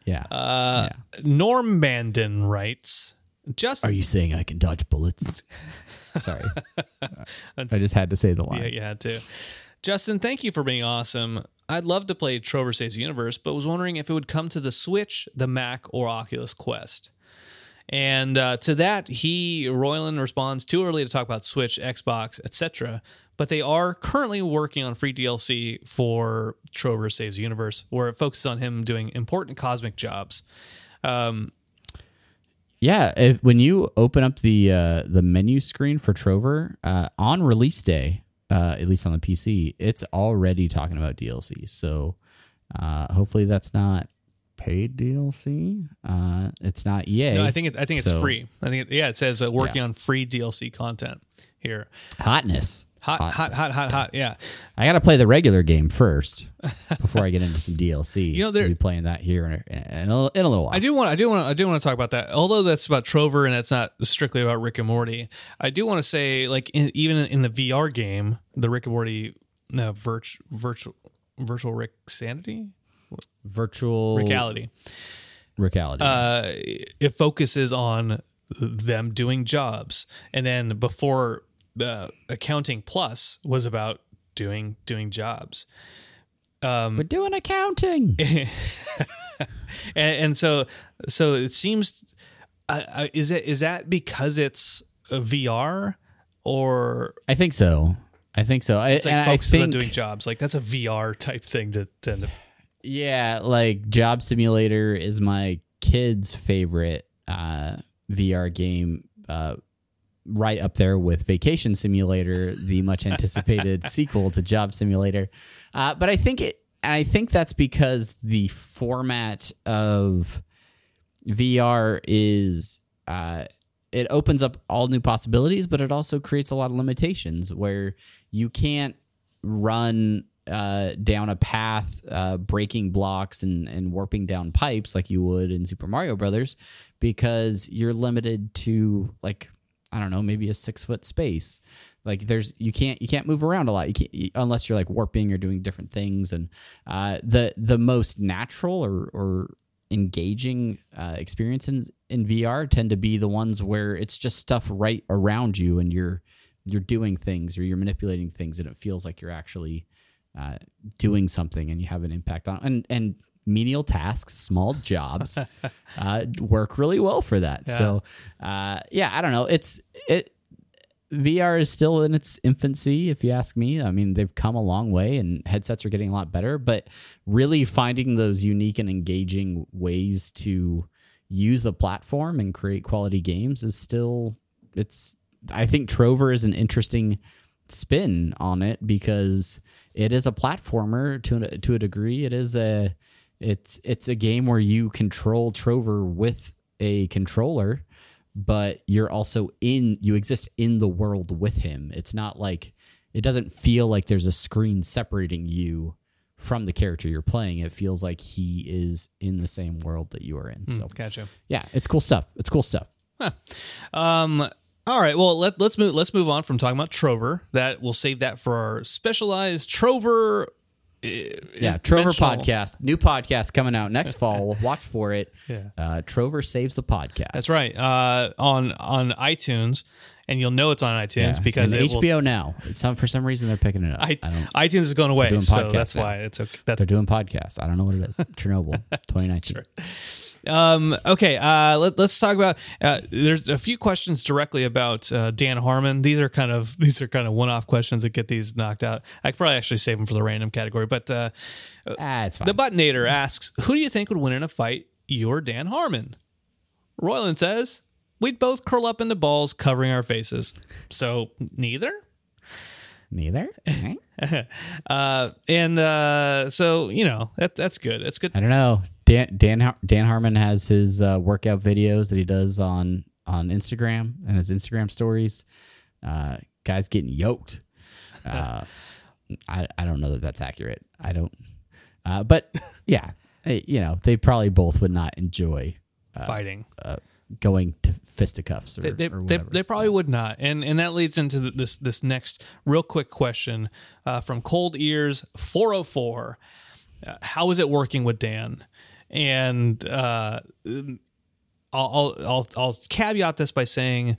yeah. Uh, Norm Bandon writes, "Just Are you saying I can dodge bullets? [LAUGHS] Sorry. I just had to say the line. Yeah, you had to. Justin, thank you for being awesome. I'd love to play Trover Saves Universe, but was wondering if it would come to the Switch, the Mac, or Oculus Quest. And uh, to that, he Roiland responds too early to talk about Switch, Xbox, etc. But they are currently working on free DLC for Trover Saves Universe, where it focuses on him doing important cosmic jobs. Um, Yeah, if when you open up the uh, the menu screen for Trover uh, on release day, uh, at least on the PC, it's already talking about DLC. So uh, hopefully that's not paid DLC. Uh, it's not EA. no, I think it, I think it's So- free. I think it, yeah, it says uh, working on free DLC content here. hotness. Hot, hot, hot, hot, hot. Yeah. I got to play the regular game first before I get into some DLC. [LAUGHS] You know, I'll be playing that here in a, in a, in a little while. I do want I do want I do want to talk about that. Although that's about Trover and that's not strictly about Rick and Morty. I do want to say like in, even in the VR game, the Rick and Morty no, virtual virtual virtual Rick sanity Virtual reality. Reality. Uh, it focuses on them doing jobs, and then before uh, accounting plus was about doing doing jobs. We're doing accounting. [LAUGHS] and, and so so it seems uh, uh, is it is that because it's a VR or I think so. I think so. I, it's like and I think- doing jobs like that's a VR type thing to, to end up Yeah, like Job Simulator is my kid's favorite uh, VR game, uh, right up there with Vacation Simulator, the much anticipated [LAUGHS] sequel to Job Simulator. Uh, but I think it, I think that's because the format of VR is uh, it opens up all new possibilities, but it also creates a lot of limitations where you can't run uh, down a path, uh, breaking blocks and, and warping down pipes like you would in Super Mario Brothers, because you're limited to like I don't know, maybe a six foot space. Like there's you can't you can't move around a lot. You can't unless you're like warping or doing different things. And uh, the the most natural or or engaging uh, experiences in VR tend to be the ones where it's just stuff right around you and you're you're doing things or you're manipulating things and it feels like you're actually uh, doing something and you have an impact on and and menial tasks small jobs [LAUGHS] uh, work really well for that so uh, yeah i don't know it's it VR is still in its infancy, if you ask me. I mean, they've come a long way and headsets are getting a lot better, but really finding those unique and engaging ways to use the platform and create quality games is still, it's, I think Trover is an interesting spin on it because it is a platformer to a, to a degree. It is a, it's, it's a game where you control Trover with a controller but you're also in you exist in the world with him it's not like it doesn't feel like there's a screen separating you from the character you're playing it feels like he is in the same world that you are in so gotcha yeah it's cool stuff it's cool stuff Um. All right. Well, let, let's move. Let's move on from talking about Trover. That we'll save that for our specialized Trover. Yeah trover podcast. New podcast coming out next [LAUGHS] fall. Watch for it. Yeah. uh, trover saves the podcast. That's right. Uh, on on iTunes, and you'll know it's on iTunes Yeah. because it will- hbo now some for some reason they're picking it up. I, I iTunes is going away, so that's now. why it's okay. That, they're doing podcasts. I don't know what it is. Chernobyl [LAUGHS] 2019 Um, okay, uh, let, us talk about. Uh, there's a few questions directly about uh, Dan Harmon. These are kind of [LAUGHS] these are kind of one-off questions that get these knocked out. I could probably actually save them for the random category. But uh, ah, it's fine. the Buttonator asks, "Who do you think would win in a fight? You or Dan Harmon?" Roiland says, "We'd both curl up in the balls, covering our faces. So neither." neither [LAUGHS] Uh, and uh, so you know that that's good. That's good. I don't know. Dan Dan Dan Harmon has his uh, workout videos that he does on on Instagram and his Instagram stories. Uh, guys getting yoked. [LAUGHS] Uh, I I don't know that that's accurate. I don't. Uh, but [LAUGHS] yeah, you know they probably both would not enjoy Fighting. uh, going to fisticuffs or, they, they, or they, whatever. they probably would not and and that leads into th- this this next real quick question uh, from cold ears 404 uh, how is it working with dan and uh, I'll, I'll i'll i'll caveat this by saying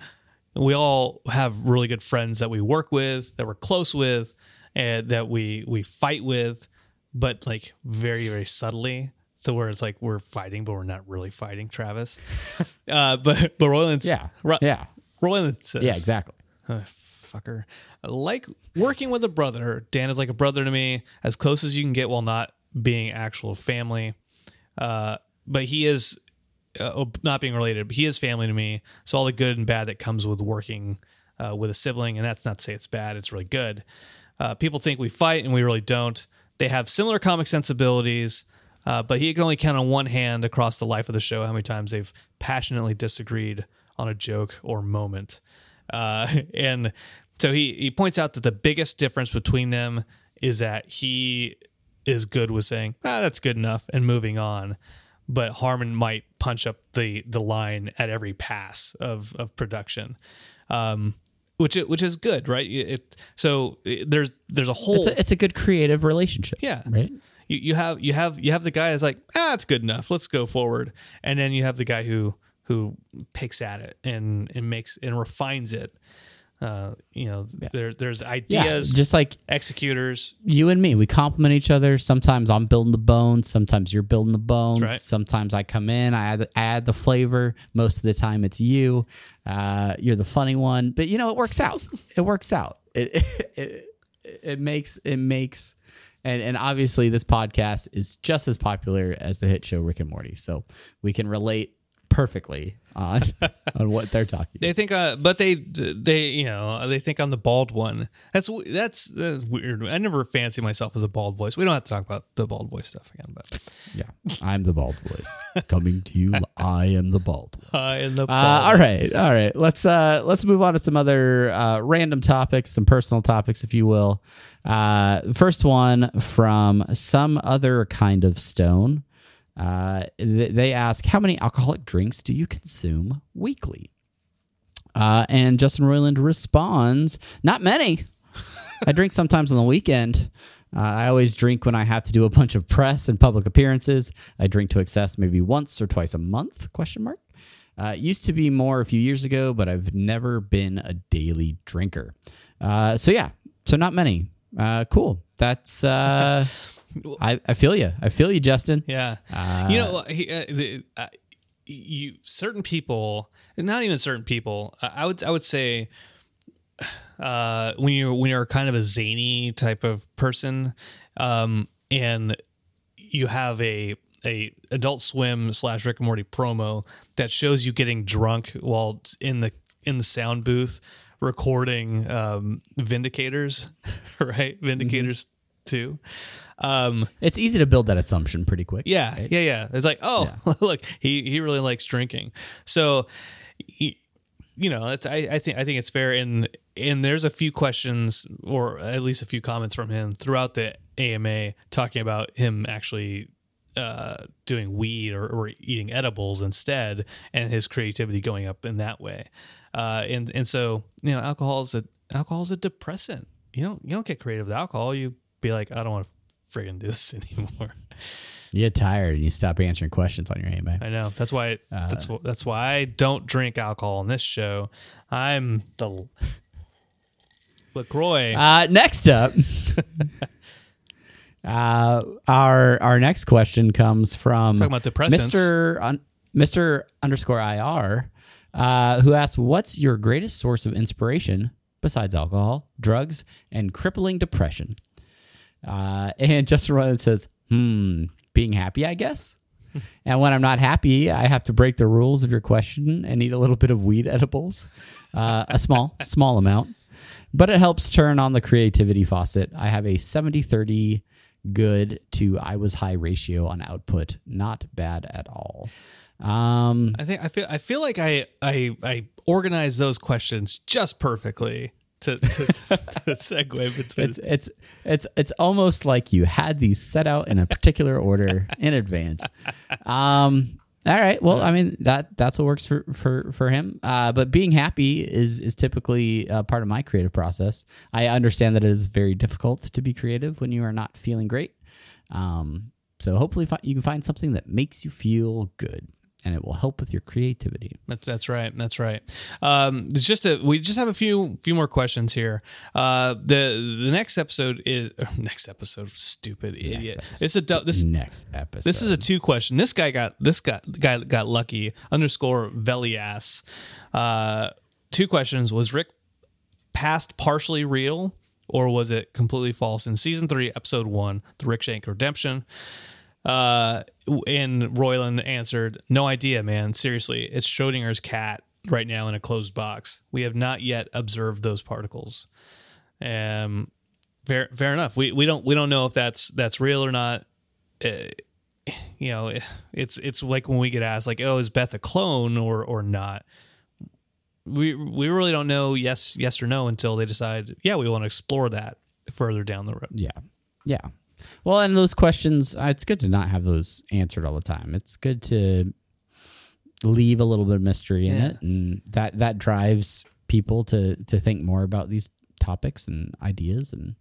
we all have really good friends that we work with that we're close with and that we we fight with but like very very subtly. So where it's like we're fighting but we're not really fighting travis. [LAUGHS] Uh but but Roiland's yeah. Ro- yeah. Roiland says yeah exactly. uh, fucker. Like working with a brother. Dan is like a brother to me. As close as you can get while not being actual family uh but he is uh, not being related but he is family to me. So all the good and bad that comes with working uh, with a sibling and that's not to say it's bad it's really good. Uh, people think we fight and we really don't. They have similar comic sensibilities uh, but he can only count on one hand across the life of the show how many times they've passionately disagreed on a joke or moment. [LAUGHS] And so he, he points out that the biggest difference between them is that he is good with saying, ah, that's good enough and moving on. But Harmon might punch up the the line at every pass of of production, um, which which is good, right? It- so it, there's there's a whole It's a, it's a good creative relationship. yeah Right. you, you have you have you have the guy that's like ah it's good enough let's go forward and then you have the guy who who picks at it and and makes and refines it Uh, you know, there there's Yeah, ideas, just like executors. you and me, we complement each other. Sometimes I'm building the bones. Sometimes you're building the bones. Right. Sometimes I come in, I add, add the flavor. Most of the time, it's you. Uh, you're the funny one, but you know it works out. [LAUGHS] it works out. It [LAUGHS] it, it, it makes it makes. And, and obviously, this podcast is just as popular as the hit show Rick and Morty, so we can relate perfectly on [LAUGHS] on what they're talking. They think, uh, but they they you know they think I'm the bald one. That's that's, that's weird. I never fancy myself as a bald voice. We don't have to talk about the bald voice stuff again, but Yeah, I'm the bald voice coming to you. [LAUGHS] I am the bald. One. uh, in the Uh, all right, all right. Let's uh, let's move on to some other uh, random topics, some personal topics, if you will. Uh, first one from some other kind of stone. Uh, th- they ask, "How many alcoholic drinks do you consume weekly?" Uh, and Justin Roiland responds, "Not many. I drink sometimes on the weekend. Uh, I always drink when I have to do a bunch of press and public appearances. I drink to excess maybe once or twice a month? Question mark. Uh, used to be more a few years ago, but I've never been a daily drinker. Uh, so yeah, so not many. Uh, cool. That's uh, [LAUGHS] I, I feel you. I feel you, Justin. Yeah, Uh, you know, he, uh, the, uh, you certain people, not even certain people. I I would I would say, [SIGHS] uh, when you when you're kind of a zany type of person, um, and you have a a Adult Swim slash Rick and Morty promo that shows you getting drunk while in the in the sound booth recording um, Vindicators, [LAUGHS] right? Vindicators two. Um, It's easy to build that assumption pretty quick. yeah, yeah, yeah. It's like, oh, [LAUGHS] look, he he really likes drinking. So, he, you know, it's, I I think I think it's fair. And and there's a few questions, or at least a few comments from him throughout the AMA talking about him actually uh, doing weed or, or eating edibles instead, and his creativity going up in that way. Uh, and and so you know, alcohol is a alcohol is a depressant. You don't you don't get creative with alcohol. You be like, I don't want to friggin' do this [LAUGHS] anymore. You get tired and you stop answering questions on your AMA. I know. That's why. that's that's why I don't drink alcohol on this show. I'm the Lacroix. Uh, next up, [LAUGHS] uh, our our next question comes from Talking about depressants. Mister un, Mister underscore Ir, uh, who asks, "What's your greatest source of inspiration besides alcohol, drugs, and crippling depression?" Uh, [LAUGHS] and Justin Roiland says, "Hmm, being happy, I guess." [LAUGHS] And when I'm not happy, I have to break the rules of your question and eat a little bit of weed edibles, uh, a small, [LAUGHS] small amount. But it helps turn on the creativity faucet. I have a 70 30 good to I was high ratio on output. Not bad at all. Um, I think I feel I feel like I I I organized those questions just perfectly to to, to [LAUGHS] segue between. it's it's it's it's almost like you had these set out in a particular order in advance. Um, all right. Well, I mean that that's what works for for for him. Uh, but being happy is is typically uh, part of my creative process. I understand that it is very difficult to be creative when you are not feeling great. Um, so hopefully fi- you can find something that makes you feel good, and it will help with your creativity. That's that's right. That's right. Um, it's just a we just have a few few more questions here. Uh, the the next episode is [LAUGHS] next episode. Stupid idiot. episode. It's a du- this Next episode. This is a two question. This guy got this guy guy got lucky. Underscore Velias. Uh, two questions. Was Rick past partially real or was it completely false? In season three, episode one, the Rick Shank redemption. Uh, and Roiland answered, "No idea, man. Seriously, it's Schrodinger's cat right now in a closed box. We have not yet observed those particles." Um, fair, fair enough. We we don't we don't know if that's that's real or not. Uh, you know, it's it's like when we get asked, like, "Oh, is Beth a clone or or not?" We we really don't know yes yes or no until they decide. Yeah, we want to explore that further down the road. Yeah. Yeah. Well, and those questions, uh, it's good to not have those answered all the time. It's good to leave a little bit of mystery in Yeah. it, and that that drives people to to think more about these topics and ideas and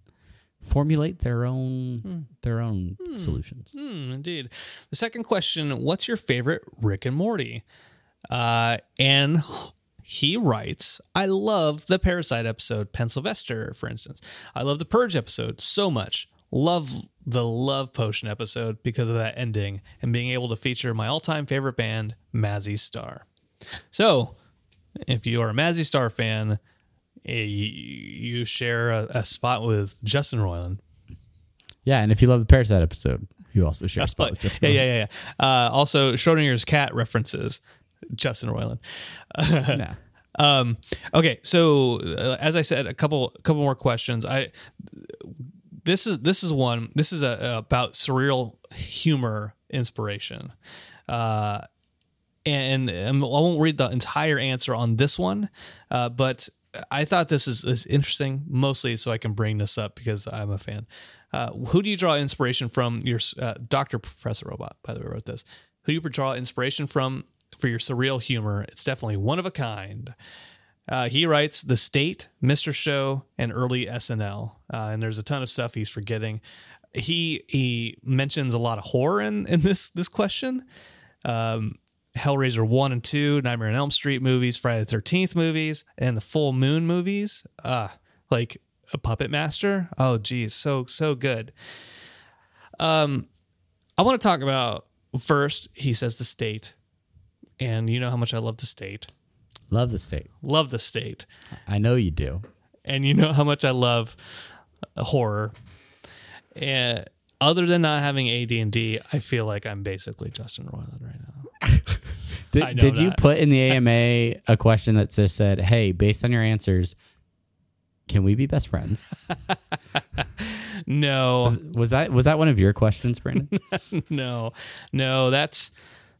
formulate their own their own solutions. Hmm, indeed. The second question: What's your favorite Rick and Morty? Uh, and he writes, I love the Parasite episode, Pencilvester, for instance. I love the Purge episode so much. Love the Love Potion episode because of that ending and being able to feature my all time favorite band, Mazzy Star. So, if you are a Mazzy Star fan, eh, you, share a, a spot with Justin Roiland. Yeah, and if you love the Parasite episode, you also share a spot [LAUGHS] with yeah, Justin. yeah, yeah, yeah. Uh, also, Schrodinger's cat references Justin Roiland. [LAUGHS] Yeah. Um, okay, so uh, as I said, a couple couple more questions. I this is this is one. This is a, about surreal humor inspiration. Uh, and, and I won't read the entire answer on this one, uh, but I thought this is, is interesting, mostly so I can bring this up because I'm a fan. Uh, who do you draw inspiration from? Your uh, Doctor Professor Robot, by the way, wrote this. Who do you draw inspiration from for your surreal humor? It's definitely one of a kind. Uh, he writes The State, Mr. Show, and early SNL. Uh, and there's a ton of stuff he's forgetting. He he mentions a lot of horror in, in this this question. Um, Hellraiser 1 and 2, Nightmare on Elm Street movies, Friday the 13th movies, and the Full Moon movies. Uh, like a Puppet Master. Oh, geez, so, so good. Um, I want to talk about first, he says the state. And you know how much I love the state. Love the state. Love the state. I know you do. And you know how much I love uh, horror. And other than not having AD&D, I feel like I'm basically Justin Roiland right now. [LAUGHS] Did, did you put in the [LAUGHS] AMA a question that just said, "Hey, based on your answers, can we be best friends?" [LAUGHS] No, Was that was that one of your questions, Brandon? no, no. That's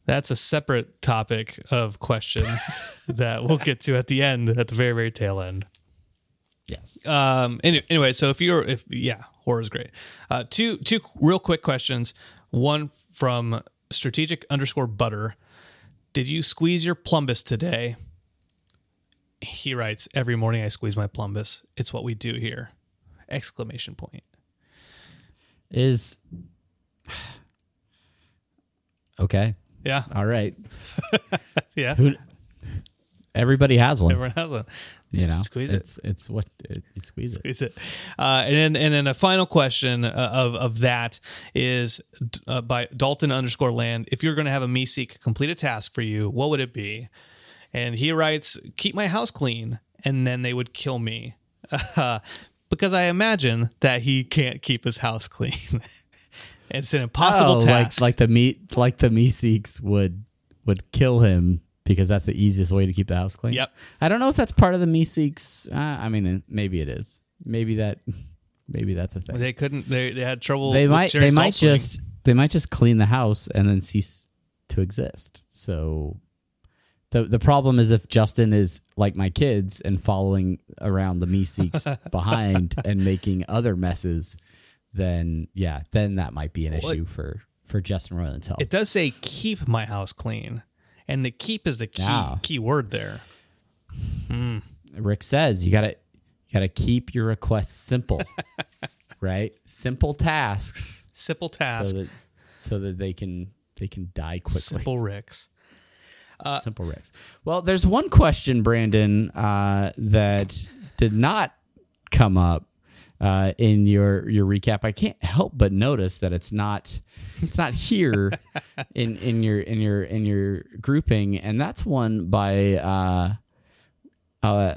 that's a separate topic of question [LAUGHS] that we'll get to at the end, at the very very tail end. yes. Um. Any, anyway, so if you're if yeah, horror is great. Uh, two two real quick questions. One from strategic underscore butter. Did you squeeze your plumbus today? He writes, every morning I squeeze my plumbus. It's what we do here. Exclamation point. Is [SIGHS] okay. Yeah. All right. [LAUGHS] Yeah. Who? Everybody has one. Everyone has one. you know, Squeeze it. It's it's what it, you squeeze it. Is it? Uh, and then, and then a final question uh, of of that is uh, by Dalton underscore land. If you're going to have a Meeseek complete a task for you, what would it be? And he writes, "Keep my house clean," and then they would kill me [LAUGHS] because I imagine that he can't keep his house [LAUGHS] clean. It's an impossible Oh, task. like like the meat like the Meeseeks would would kill him because that's the easiest way to keep the house clean. Yep. I don't know if that's part of the Meeseeks. Uh, I mean, maybe it is. Maybe that. [LAUGHS] Maybe that's a thing. they couldn't. They, they had trouble. they with might they might swing. just they might just clean the house and then cease to exist. So the the problem is if Justin is like my kids and following around the Meeseeks [LAUGHS] behind and making other messes, then yeah, then that might be an Well, issue for for Justin Roiland's health. It does say keep my house clean, and the keep is the key key word there. Rick says you gotta you gotta keep your requests simple, [LAUGHS] right? Simple tasks Simple tasks, so that so that they can they can die quickly. Simple Ricks. Simple Ricks. Well, there's one question, Brandon, uh, that did not come up uh, in your your recap. I can't help but notice that it's not it's not here [LAUGHS] in in your in your in your grouping, and that's one by uh, uh,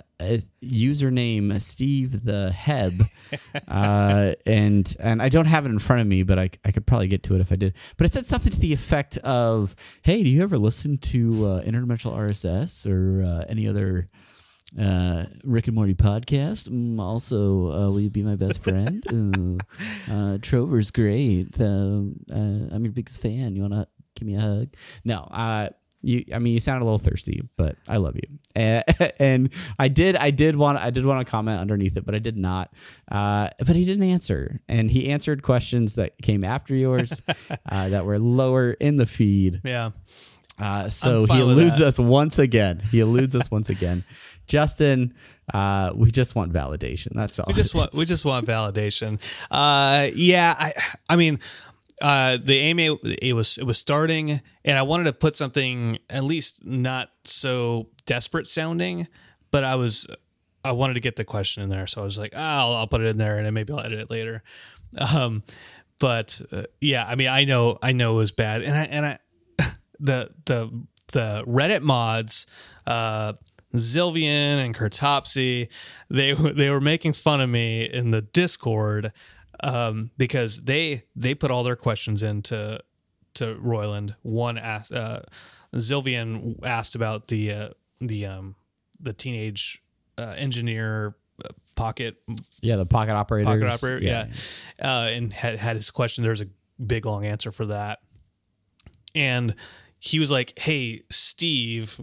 username Steve the Heb, [LAUGHS] uh, and and I don't have it in front of me, but I, I could probably get to it if I did. But it said something to the effect of, "Hey, do you ever listen to uh, Interdimensional RSS or uh, any other uh, Rick and Morty podcast? Mm, also, uh, will you be my best friend? [LAUGHS] uh, Trover's great. Uh, uh, I'm your biggest fan. You wanna give me a hug? No, uh, you. I mean, you sound a little thirsty, but I love you. And, [LAUGHS] and I did. I did want. I did want to comment underneath it, but I did not. Uh, but he didn't answer, and he answered questions that came after yours [LAUGHS] uh, that were lower in the feed. Yeah. Uh, so he eludes us once again. He eludes us once again. Justin, uh, we just want validation. That's all. We just want we just want validation. Uh, yeah, I I mean, uh, the AMA it was it was starting, and I wanted to put something at least not so desperate sounding, but I was I wanted to get the question in there, so I was like, oh, I'll, I'll put it in there, and then maybe I'll edit it later. Um, but uh, yeah, I mean, I know I know it was bad, and I and I [LAUGHS] the the the Reddit mods. Uh, Zilvian and Kurtopsy, they they were making fun of me in the Discord um, because they they put all their questions into to Roiland. One asked uh, Zilvian asked about the uh, the um, the teenage uh, engineer uh, pocket Yeah, the pocket operators. pocket operator, yeah, Uh, and had had his question. There's a big long answer for that, and he was like, "Hey, Steve."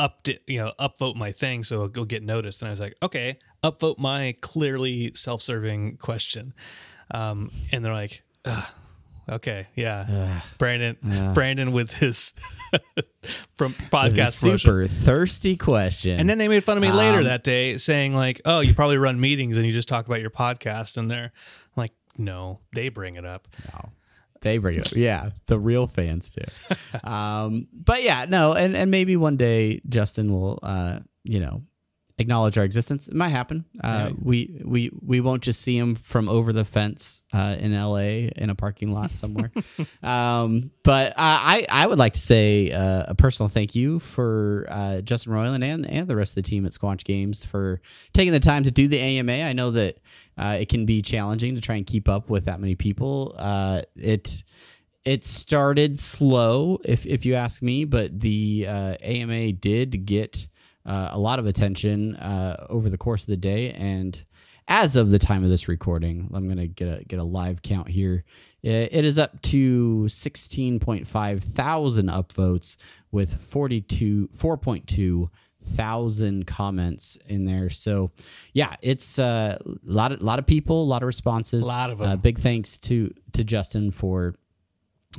Up, you know, upvote my thing so it'll get noticed. And I was like, okay, upvote my clearly self-serving question. Um, and they're like, okay, yeah, Brandon, Brandon with his [LAUGHS] from podcast super thirsty question. And then they made fun of me later Um, that day, saying like, "Oh, you probably run meetings and you just talk about your podcast." And they're I'm like, "No, they bring it up." They bring it up. Yeah, the real fans do. um, but yeah, no, and, and maybe one day Justin will, uh, you know, acknowledge our existence. It might happen. Uh, We we we won't just see him from over the fence uh, in L.A. in a parking lot somewhere. [LAUGHS] um, but I I would like to say uh, a personal thank you for uh, Justin Roiland and and the rest of the team at Squanch Games for taking the time to do the AMA. I know that uh, it can be challenging to try and keep up with that many people. Uh, it it started slow, if if you ask me, but the uh, AMA did get uh, a lot of attention uh, over the course of the day, and as of the time of this recording, I'm gonna get a get a live count here. It is up to 16.5 thousand upvotes with 42 4.2 thousand comments in there. So, yeah, it's uh, a lot of lot of people, a lot of responses, A lot of Uh, 'em. big thanks to to Justin for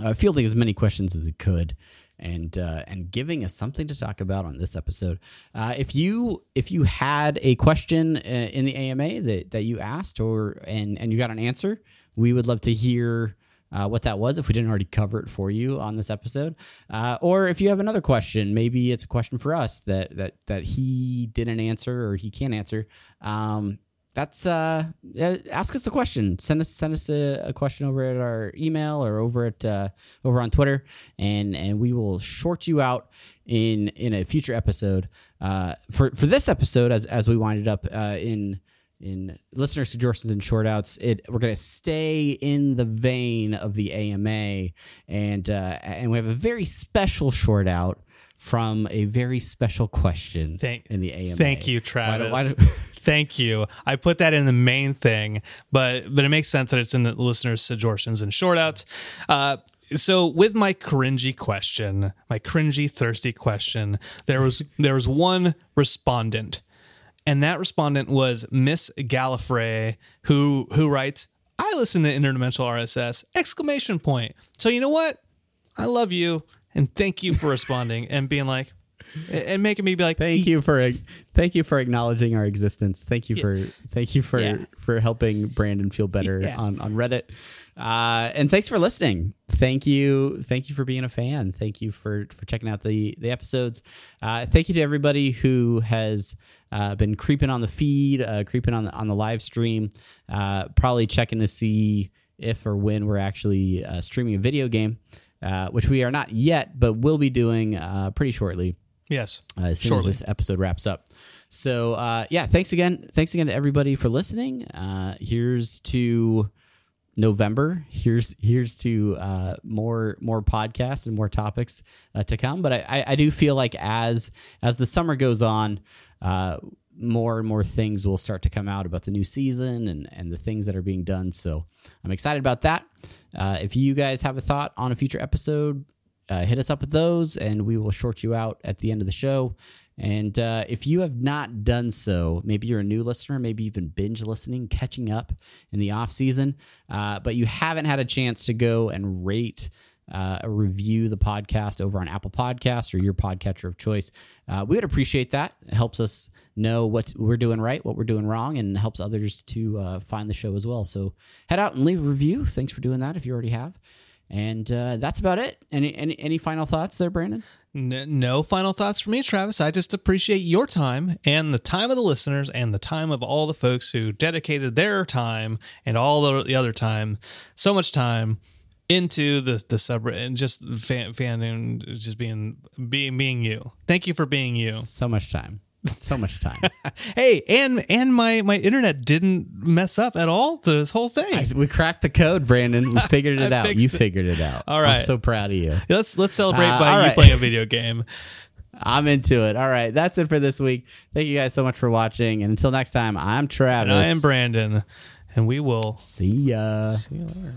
uh, fielding as many questions as he could and uh, and giving us something to talk about on this episode. Uh, if you if you had a question uh, in the AMA that, that you asked or and and you got an answer, we would love to hear. Uh, what that was, if we didn't already cover it for you on this episode, uh, or if you have another question, maybe it's a question for us that that that he didn't answer or he can't answer. Um, that's uh ask us a question send us send us a, a question over at our email or over at uh over on twitter and and we will short you out in in a future episode uh for for this episode as as we wind it up uh in in listener suggestions and short outs it we're going to stay in the vein of the ama and uh and we have a very special short out from a very special question Thank, in the ama Thank you, Why Travis. don't- why don't- [LAUGHS] Thank you. I put that in the main thing, but but it makes sense that it's in the listeners' suggestions and short outs. Uh, so with my cringy question, my cringy thirsty question, there was there was one respondent, and that respondent was Miss Gallifrey, who who writes, "I listen to interdimensional RSS!" Exclamation point. So you know what? I love you, and thank you for responding and being like, and making me be like, Thank you for thank you for acknowledging our existence. Thank you for thank you for Yeah. for helping Brandon feel better Yeah. on on Reddit. Uh, and thanks for listening. Thank you, thank you for being a fan. Thank you for for checking out the the episodes. Uh, thank you to everybody who has uh, been creeping on the feed, uh, creeping on the on the live stream, uh, probably checking to see if or when we're actually uh, streaming a video game, uh, which we are not yet, but will be doing uh, pretty shortly yes, uh, as soon Shortly. as this episode wraps up. So uh, yeah, thanks again. Thanks again to everybody for listening. Uh, here's to November. Here's here's to uh, more more podcasts and more topics uh, to come. But I, I, I do feel like as as the summer goes on, uh, more and more things will start to come out about the new season and and the things that are being done. So I'm excited about that. Uh, if you guys have a thought on a future episode, uh, hit us up with those and we will short you out at the end of the show. And uh, if you have not done so, maybe you're a new listener, maybe you've been binge listening, catching up in the off season, uh, but you haven't had a chance to go and rate uh, review the podcast over on Apple Podcasts or your podcatcher of choice. Uh, we would appreciate that. It helps us know what we're doing right, what we're doing wrong, and helps others to uh, find the show as well. So head out and leave a review. Thanks for doing that if you already have. And uh, that's about it. Any, any any final thoughts there, Brandon? No final thoughts from me, Travis. I just appreciate your time and the time of the listeners and the time of all the folks who dedicated their time and all the other time, so much time into the the subreddit and just fan, fanning, just being being being you. Thank you for being you. So much time. So much time. [LAUGHS] Hey, and and my my internet didn't mess up at all this whole thing. I- we cracked the code, Brandon. We figured it [LAUGHS] out. You it. figured it out. All right. I'm so proud of you. let's let's celebrate Uh, by you right. playing a video game. [LAUGHS] I'm into it. All right. That's it for this week. Thank you guys so much for watching. And until next time, I'm Travis. And I am Brandon, and we will See ya. see you later.